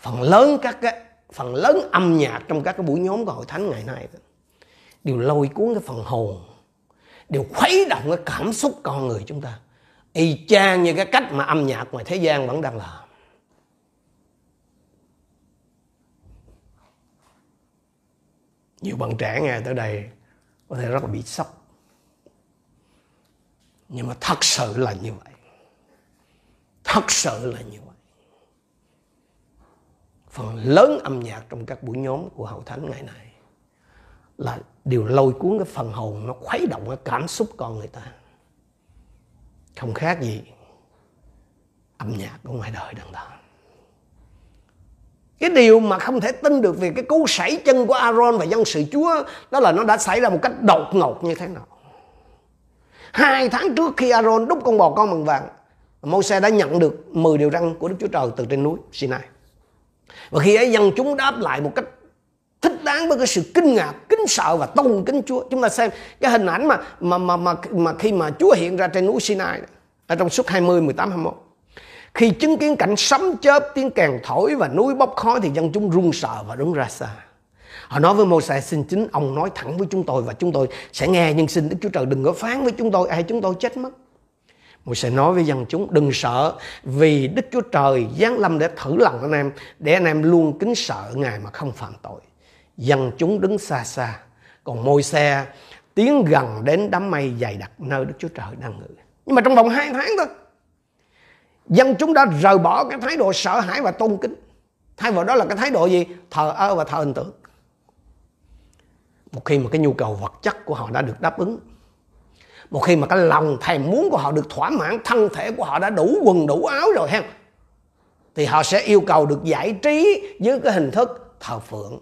Phần lớn các cái, phần lớn âm nhạc trong các cái buổi nhóm của hội thánh ngày nay đều lôi cuốn cái phần hồn, đều khuấy động cái cảm xúc con người chúng ta. Y chang như cái cách mà âm nhạc ngoài thế gian vẫn đang làm. Nhiều bạn trẻ nghe tới đây có thể rất là bị sốc. Nhưng mà thật sự là như vậy. Thật sự là như vậy. Phần lớn âm nhạc trong các buổi nhóm của hậu thánh ngày nay là điều lôi cuốn cái phần hồn nó khuấy động cái cảm xúc con người ta. Không khác gì âm nhạc của ngoài đời đang đó cái điều mà không thể tin được về cái cú sảy chân của Aaron và dân sự Chúa đó là nó đã xảy ra một cách đột ngột như thế nào. Hai tháng trước khi Aaron đúc con bò con bằng vàng, Môi-se đã nhận được 10 điều răn của Đức Chúa Trời từ trên núi Sinai. Và khi ấy dân chúng đáp lại một cách thích đáng với cái sự kinh ngạc, kính sợ và tôn kính Chúa. Chúng ta xem cái hình ảnh mà mà mà mà, mà khi mà Chúa hiện ra trên núi Sinai ở trong suốt 20 18 21. Khi chứng kiến cảnh sấm chớp, tiếng kèn thổi và núi bốc khói thì dân chúng run sợ và đứng ra xa. Họ nói với Môi-se xin chính ông nói thẳng với chúng tôi và chúng tôi sẽ nghe nhưng xin Đức Chúa Trời đừng có phán với chúng tôi ai chúng tôi chết mất. Môi-se nói với dân chúng đừng sợ vì Đức Chúa Trời giáng lâm để thử lòng anh em để anh em luôn kính sợ Ngài mà không phạm tội. Dân chúng đứng xa xa còn Môi-se tiến gần đến đám mây dày đặc nơi Đức Chúa Trời đang ngự. Nhưng mà trong vòng hai tháng thôi dân chúng đã rời bỏ cái thái độ sợ hãi và tôn kính. Thay vào đó là cái thái độ gì? Thờ ơ và thờ hình tượng. Một khi mà cái nhu cầu vật chất của họ đã được đáp ứng, một khi mà cái lòng thèm muốn của họ được thỏa mãn, thân thể của họ đã đủ quần, đủ áo rồi ha, thì họ sẽ yêu cầu được giải trí với cái hình thức thờ phượng.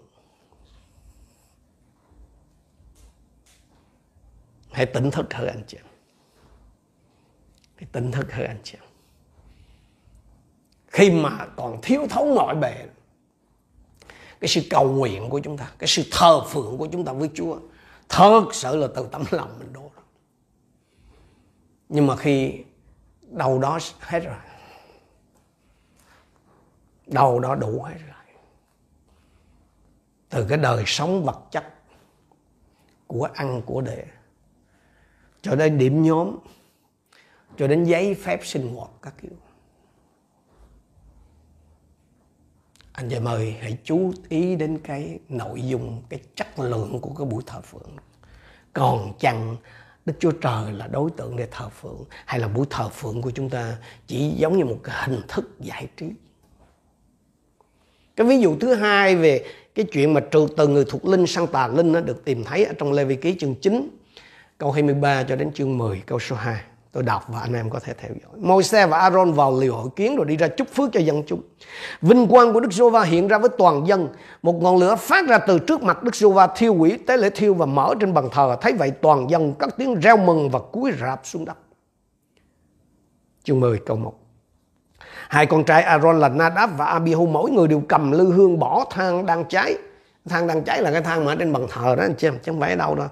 Hãy tỉnh thức hơn anh chị hãy tỉnh thức hơn anh chị khi mà còn thiếu thốn mọi bề, cái sự cầu nguyện của chúng ta, cái sự thờ phượng của chúng ta với Chúa, thật sự là từ tấm lòng mình đổ nhưng mà khi đầu đó hết rồi, đầu đó đủ hết rồi, từ cái đời sống vật chất của ăn, của để, cho đến điểm nhóm, cho đến giấy phép sinh hoạt các kiểu anh chị mời hãy chú ý đến cái nội dung, cái chất lượng của cái buổi thờ phượng. Còn chăng Đức Chúa Trời là đối tượng để thờ phượng, hay là buổi thờ phượng của chúng ta chỉ giống như một cái hình thức giải trí? Cái ví dụ thứ hai về cái chuyện mà trừ từ người thuộc linh sang tà linh nó được tìm thấy ở trong Lê Vi Ký chương 9 câu 23 cho đến chương 10 câu số 2 tôi đọc và anh em có thể theo dõi. Môi-se và Aaron vào liều hội kiến rồi đi ra chúc phước cho dân chúng. Vinh quang của Đức Giô-va hiện ra với toàn dân. Một ngọn lửa phát ra từ trước mặt Đức Giô-va thiêu hủy tế lễ thiêu và mở trên bàn thờ. Thấy vậy toàn dân cất tiếng reo mừng và cúi rạp xuống đất. Chương 10 câu 1 Hai con trai Aaron là Nadab và Abihu mỗi người đều cầm lư hương bỏ than đang cháy. Than đang cháy là cái than mà ở trên bàn thờ đó anh chị em, chứ không phải ở đâu đâu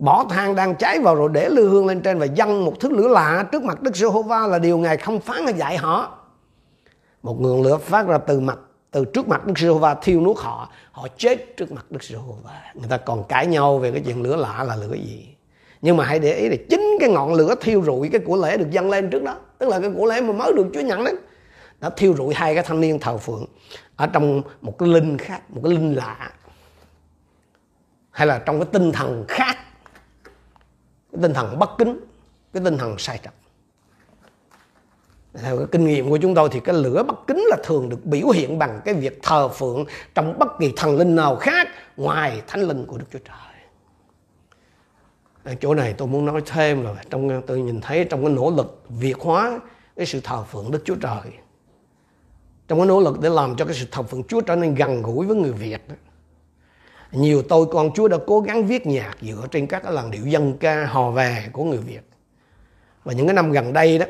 bỏ than đang cháy vào rồi để lư hương lên trên và dâng một thứ lửa lạ trước mặt Đức Giê-hô-va là điều Ngài không phán hay dạy họ. Một ngọn lửa phát ra từ mặt từ trước mặt Đức Giê-hô-va thiêu nuốt họ, họ chết trước mặt Đức Giê-hô-va. Người ta còn cãi nhau về cái chuyện lửa lạ là lửa gì. Nhưng mà hãy để ý là chính cái ngọn lửa thiêu rụi cái của lễ được dâng lên trước đó, tức là cái của lễ mà mới được Chúa nhận đấy. Đã thiêu rụi hai cái thanh niên thờ phượng ở trong một cái linh khác, một cái linh lạ. Hay là trong cái tinh thần khác cái tinh thần bất kính, cái tinh thần sai trật theo cái kinh nghiệm của chúng tôi thì cái lửa bất kính là thường được biểu hiện bằng cái việc thờ phượng trong bất kỳ thần linh nào khác ngoài thánh linh của Đức Chúa Trời. Ở chỗ này tôi muốn nói thêm là trong, tôi nhìn thấy trong cái nỗ lực việt hóa, cái sự thờ phượng Đức Chúa Trời. Trong cái nỗ lực để làm cho cái sự thờ phượng Chúa trở nên gần gũi với người Việt đó nhiều tôi con Chúa đã cố gắng viết nhạc dựa trên các cái làn điệu dân ca hò về của người Việt. Và những cái năm gần đây đó,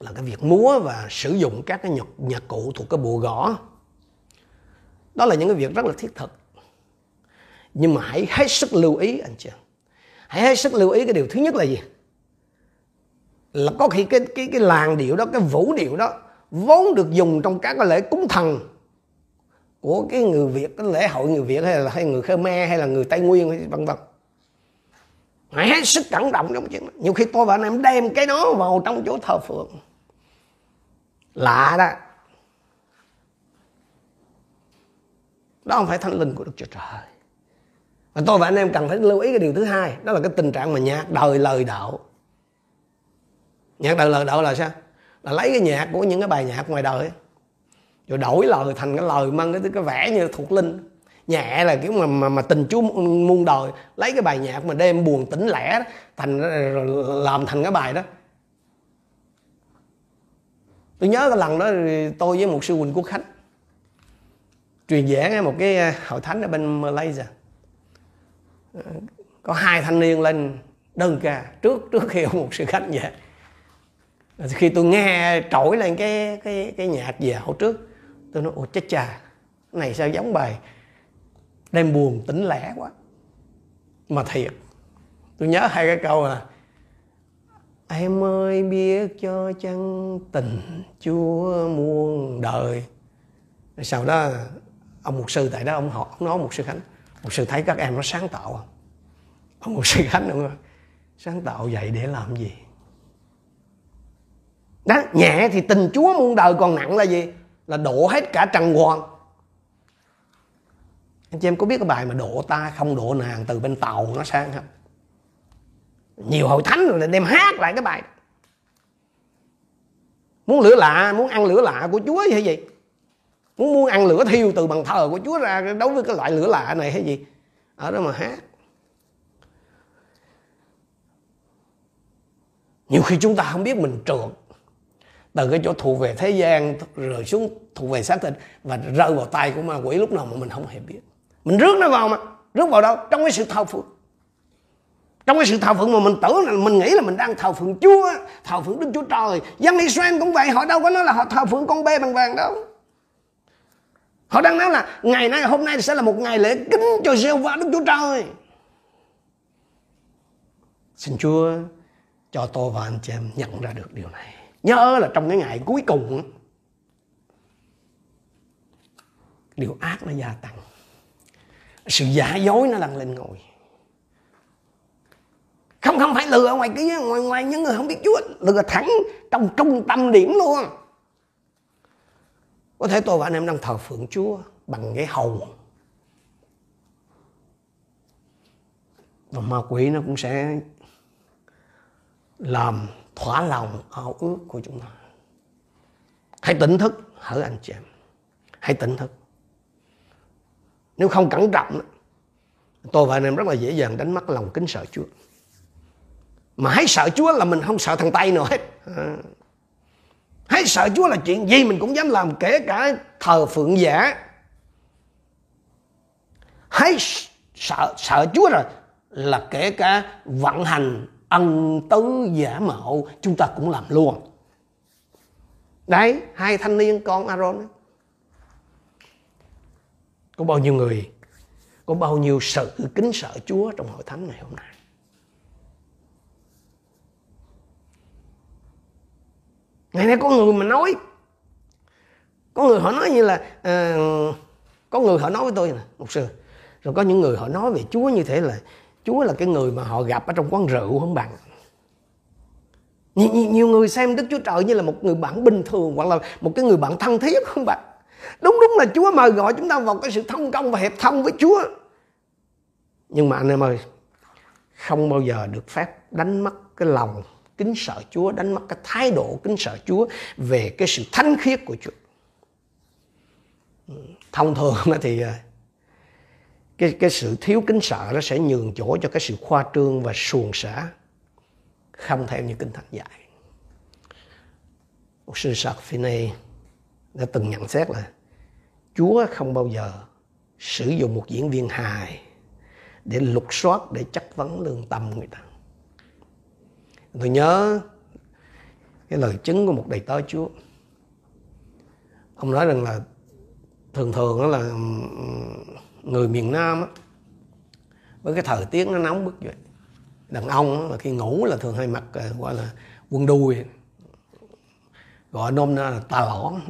là cái việc múa và sử dụng các cái nhạc, nhạc cụ thuộc cái bộ gõ. Đó là những cái việc rất là thiết thực. Nhưng mà hãy hết sức lưu ý anh chị hãy hết sức lưu ý cái điều thứ nhất là gì? Là có khi cái cái cái làn điệu đó cái vũ điệu đó vốn được dùng trong các cái lễ cúng thần của cái người Việt, cái lễ hội người Việt hay là hay người Khmer hay là người Tây Nguyên vân vân. Phải hết sức cẩn trọng trong chuyện đó. nhiều khi tôi và anh em đem cái đó vào trong chỗ thờ phượng. Lạ đó. Đó không phải thánh linh của Đức Chúa Trời. Và tôi và anh em cần phải lưu ý cái điều thứ hai, đó là cái tình trạng mà nhạc đời lời đạo. Nhạc đời lời đạo là sao? Là lấy cái nhạc của những cái bài nhạc ngoài đời rồi đổi lời thành cái lời mang cái cái vẻ như thuộc linh. Nhẹ là kiểu mà mà, mà tình chúa muôn đời. Lấy cái bài nhạc mà đêm buồn tĩnh lẻ đó, thành làm thành cái bài đó. Tôi nhớ cái lần đó tôi với một sư huỳnh Quốc Khánh truyền giảng một cái à, hội thánh ở bên Malaysia. Ờ, có hai thanh niên lên đơn ca trước trước khi ông một sư khách về. Khi tôi nghe trỗi lên cái cái cái nhạc về hồi trước tôi nói, ủa, chết chà này sao giống bài? Đem buồn tĩnh lẻ quá. Mà thiệt, tôi nhớ hai cái câu là, em ơi, biết cho chân tình chúa muôn đời? Sau đó, ông mục sư tại đó, ông họ ông nói mục sư khánh, mục sư thấy các em nó sáng tạo không? Ông mục sư khánh đúng không sáng tạo vậy để làm gì? Đó, nhẹ thì tình chúa muôn đời còn nặng là gì? Là đổ hết cả trần hoàng anh chị em có biết cái bài mà độ ta không độ nàng từ bên tàu nó sang không? Nhiều hội thánh rồi đem hát lại cái bài. Muốn lửa lạ, muốn ăn lửa lạ của chúa hay gì? Muốn muốn ăn lửa thiêu từ bằng thờ của chúa ra đối với cái loại lửa lạ này hay gì? Ở đó mà hát. Nhiều khi chúng ta không biết mình trượt từ cái chỗ thuộc về thế gian rồi xuống thuộc về xác thịt và rơi vào tay của ma quỷ, lúc nào mà mình không hề biết. Mình rước nó vào mà, rước vào đâu? Trong cái sự thao phượng. Trong cái sự thờ phượng mà mình tưởng là mình nghĩ là mình đang thờ phượng Chúa, thờ phượng Đức Chúa Trời. Dân Israel cũng vậy, họ đâu có nói là họ thờ phượng con bê bằng vàng đâu. Họ đang nói là ngày nay, hôm nay sẽ là một ngày lễ kính cho giê va Đức Chúa Trời. Xin Chúa cho tôi và anh chị em nhận ra được điều này nhớ là trong cái ngày cuối cùng điều ác nó gia tăng. Sự giả dối nó đang lên ngồi. Không không phải lừa ngoài kia ngoài ngoài những người không biết Chúa, lừa thẳng trong trung tâm điểm luôn. Có thể tôi và anh em đang thờ phượng Chúa bằng cái hầu. Và ma quỷ nó cũng sẽ làm thỏa lòng ao ước của chúng ta. Hãy tỉnh thức, hỡi anh chị em. Hãy tỉnh thức. Nếu không cẩn trọng, tôi và anh em rất là dễ dàng đánh mất lòng kính sợ Chúa. Mà hãy sợ Chúa là mình không sợ thằng Tây nữa hết. À. hãy sợ Chúa là chuyện gì mình cũng dám làm, kể cả thờ phượng giả. Hãy sợ sợ Chúa rồi là kể cả vận hành ân tứ giả mạo chúng ta cũng làm luôn. Đấy hai thanh niên con Aaron có bao nhiêu người có bao nhiêu sự kính sợ Chúa trong hội thánh ngày hôm nay? Ngày nay có người mà nói có người họ nói như là uh, có người họ nói với tôi nè một sư. Rồi có những người họ nói về Chúa như thế là Chúa là cái người mà họ gặp ở trong quán rượu không bằng. Nhiều, nhiều, nhiều người xem Đức Chúa Trời như là một người bạn bình thường hoặc là một cái người bạn thân thiết không bạn đúng đúng là Chúa mời gọi chúng ta vào cái sự thông công và hiệp thông với Chúa. Nhưng mà anh em ơi không bao giờ được phép đánh mất cái lòng kính sợ Chúa, đánh mất cái thái độ kính sợ Chúa về cái sự thánh khiết của Chúa. Ừ, thông thường thì à, cái, cái sự thiếu kính sợ nó sẽ nhường chỗ cho cái sự khoa trương và xuồng xả không theo như kinh thánh dạy. Một sư Sạc Finney đã từng nhận xét là Chúa không bao giờ sử dụng một diễn viên hài để lục soát để chất vấn lương tâm người ta tôi nhớ cái lời chứng của một đầy tớ Chúa ông nói rằng là thường thường đó là người miền Nam á, với cái thời tiết nó nóng bức vậy. Đàn ông là khi ngủ là thường hay mặc ờ, gọi là quần đùi gọi nôm na là tà lõn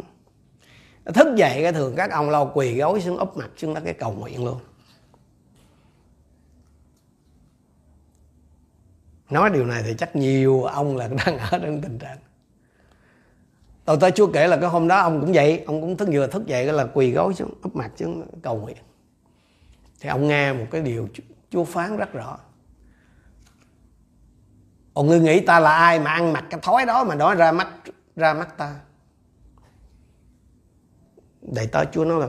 thức dậy cái thường các ông lau quỳ gối xuống úp mặt xuống đất cái cầu nguyện luôn. Nói điều này thì chắc nhiều ông là đang ở trong tình trạng. Tôi tới chúa kể là cái hôm đó ông cũng vậy ông cũng thức vừa thức dậy là quỳ gối xuống úp mặt xuống cầu nguyện thì ông nghe một cái điều chúa phán rất rõ. Ông ngươi nghĩ ta là ai mà ăn mặc cái thói đó mà nói ra mắt ra mắt ta? Đầy tớ chúa nói là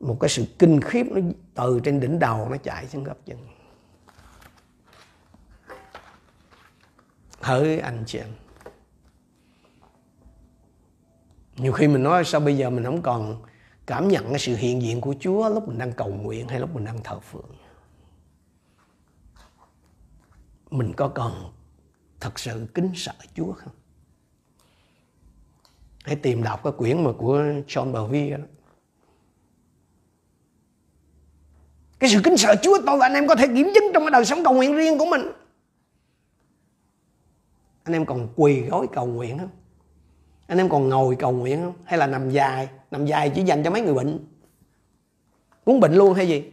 một cái sự kinh khiếp nó từ trên đỉnh đầu nó chạy xuống gấp chân. Hỡi anh chị em. Nhiều khi mình nói sao bây giờ mình không còn cảm nhận cái sự hiện diện của Chúa lúc mình đang cầu nguyện hay lúc mình đang thờ phượng. Mình có còn thật sự kính sợ Chúa không? Hãy tìm đọc cái quyển mà của John Bevere đó. Cái sự kính sợ Chúa tôi và anh em có thể kiểm chứng trong cái đời sống cầu nguyện riêng của mình. Anh em còn quỳ gối cầu nguyện không? Anh em còn ngồi cầu nguyện không? Hay là nằm dài? Nằm dài chỉ dành cho mấy người bệnh. Muốn bệnh luôn hay gì?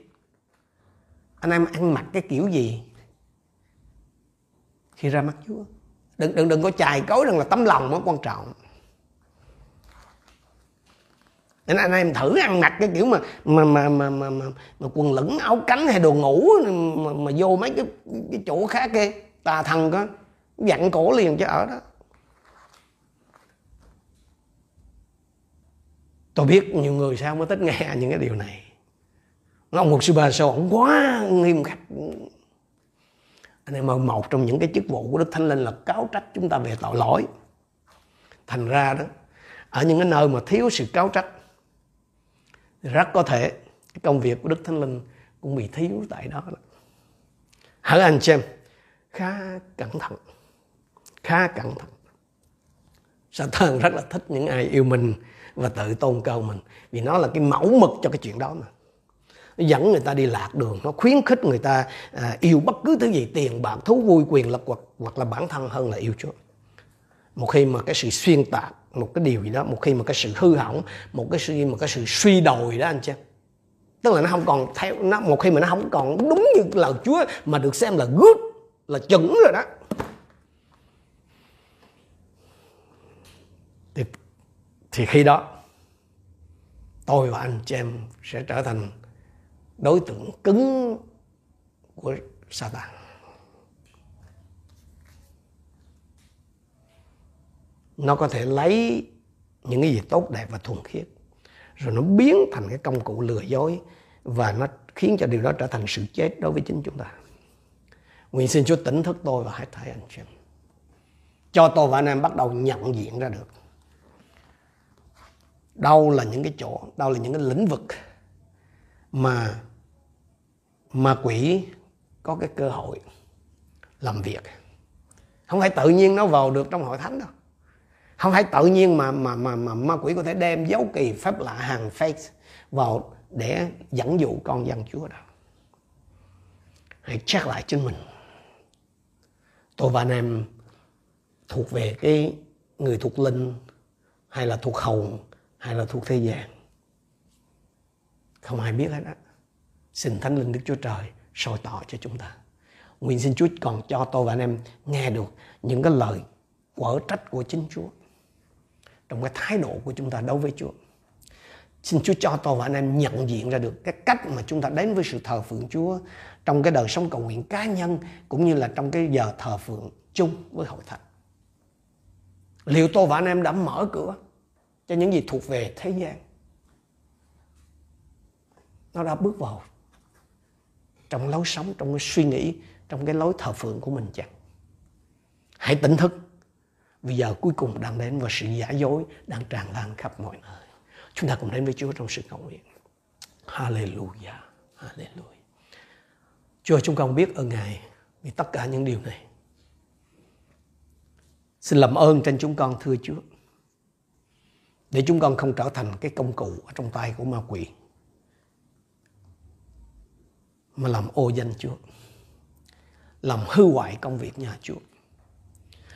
Anh em ăn mặc cái kiểu gì? Khi ra mắt Chúa. Đừng đừng đừng có chài cối rằng là tấm lòng mới quan trọng. Nên anh em thử ăn mặc cái kiểu mà mà mà mà mà, mà, mà quần lửng áo cánh hay đồ ngủ mà, mà vô mấy cái cái chỗ khác kia. Tà thần có dặn cổ liền cho ở đó. Tôi biết nhiều người sao mới thích nghe những cái điều này. Ông một sư bà sao ông quá nghiêm khắc. Anh em ơi một trong những cái chức vụ của đức thánh linh là cáo trách chúng ta về tội lỗi. Thành ra đó ở những cái nơi mà thiếu sự cáo trách thì rất có thể cái công việc của đức thánh linh cũng bị thiếu tại đó, đó. hỡi anh xem khá cẩn thận. Khá cẩn thận. Satan rất là thích những ai yêu mình và tự tôn cao mình. Vì nó là cái mẫu mực cho cái chuyện đó mà. Nó dẫn người ta đi lạc đường nó khuyến khích người ta à, yêu bất cứ thứ gì tiền bạc thú vui quyền lực hoặc hoặc là bản thân hơn là yêu Chúa. Một khi mà cái sự xuyên tạc một cái điều gì đó một khi mà cái sự hư hỏng một cái sự mà cái sự suy đồi đó anh chị tức là nó không còn theo nó một khi mà nó không còn đúng như lời Chúa mà được xem là good là chuẩn rồi đó. Thì khi đó, tôi và anh chị em sẽ trở thành đối tượng cứng của Satan. Nó có thể lấy những cái gì tốt, đẹp và thuần khiết, rồi nó biến thành cái công cụ lừa dối và nó khiến cho điều đó trở thành sự chết đối với chính chúng ta. Nguyện xin Chúa tỉnh thức tôi và hãy thấy anh chị em. Cho tôi và anh em bắt đầu nhận diện ra được đâu là những cái chỗ đâu là những cái lĩnh vực mà mà quỷ có cái cơ hội làm việc. Không phải tự nhiên nó vào được trong hội thánh đâu. Không phải tự nhiên mà mà mà mà ma quỷ có thể đem dấu kỳ phép lạ hàng fake vào để dẫn dụ con dân Chúa đâu hãy check lại chính mình. Tôi và anh em thuộc về cái người thuộc linh hay là thuộc hầu hay là thuộc thế gian? Không ai biết hết á. Xin thánh linh đức chúa trời soi tỏ cho chúng ta. Nguyện xin chúa còn cho tôi và anh em nghe được những cái lời quở trách của chính chúa trong cái thái độ của chúng ta đối với chúa. Xin chúa cho tôi và anh em nhận diện ra được cái cách mà chúng ta đến với sự thờ phượng chúa trong cái đời sống cầu nguyện cá nhân cũng như là trong cái giờ thờ phượng chung với hội thánh. Liệu tôi và anh em đã mở cửa? Cho những gì thuộc về thế gian, nó đã bước vào trong lối sống, trong cái suy nghĩ, trong cái lối thờ phượng của mình chẳng hãy tỉnh thức. Vì giờ cuối cùng đang đến và sự giả dối đang tràn lan khắp mọi nơi. Chúng ta cùng đến với Chúa trong sự cầu nguyện. Hallelujah. Hallelujah. Chúa chúng con biết ơn Ngài vì tất cả những điều này. Xin làm ơn trên chúng con, thưa Chúa. Để chúng con không trở thành cái công cụ ở trong tay của ma quỷ. Mà làm ô danh Chúa. Làm hư hoại công việc nhà Chúa.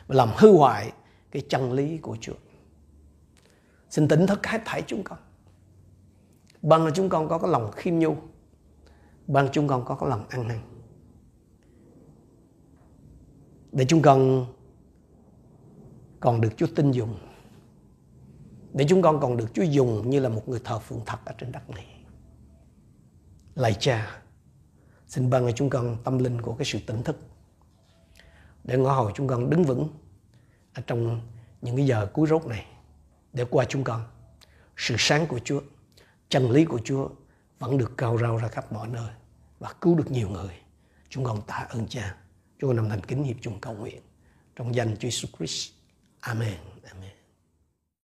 Và làm hư hoại cái chân lý của Chúa. Xin tỉnh thức hết thảy chúng con. bằng là chúng con có cái lòng khiêm nhu. bằng chúng con có cái lòng ăn năn. Để chúng con còn được Chúa tin dùng. Để chúng con còn được Chúa dùng như là một người thờ phượng thật ở trên đất này. Lạy cha, xin ban cho chúng con tâm linh của cái sự tỉnh thức. Để ngõ hồi chúng con đứng vững ở trong những cái giờ cuối rốt này. Để qua chúng con, sự sáng của Chúa, chân lý của Chúa vẫn được cao rao ra khắp mọi nơi và cứu được nhiều người. Chúng con tạ ơn cha. Chúng con nằm thành kính hiệp chung cầu nguyện trong danh Chúa Jesus Christ. Amen.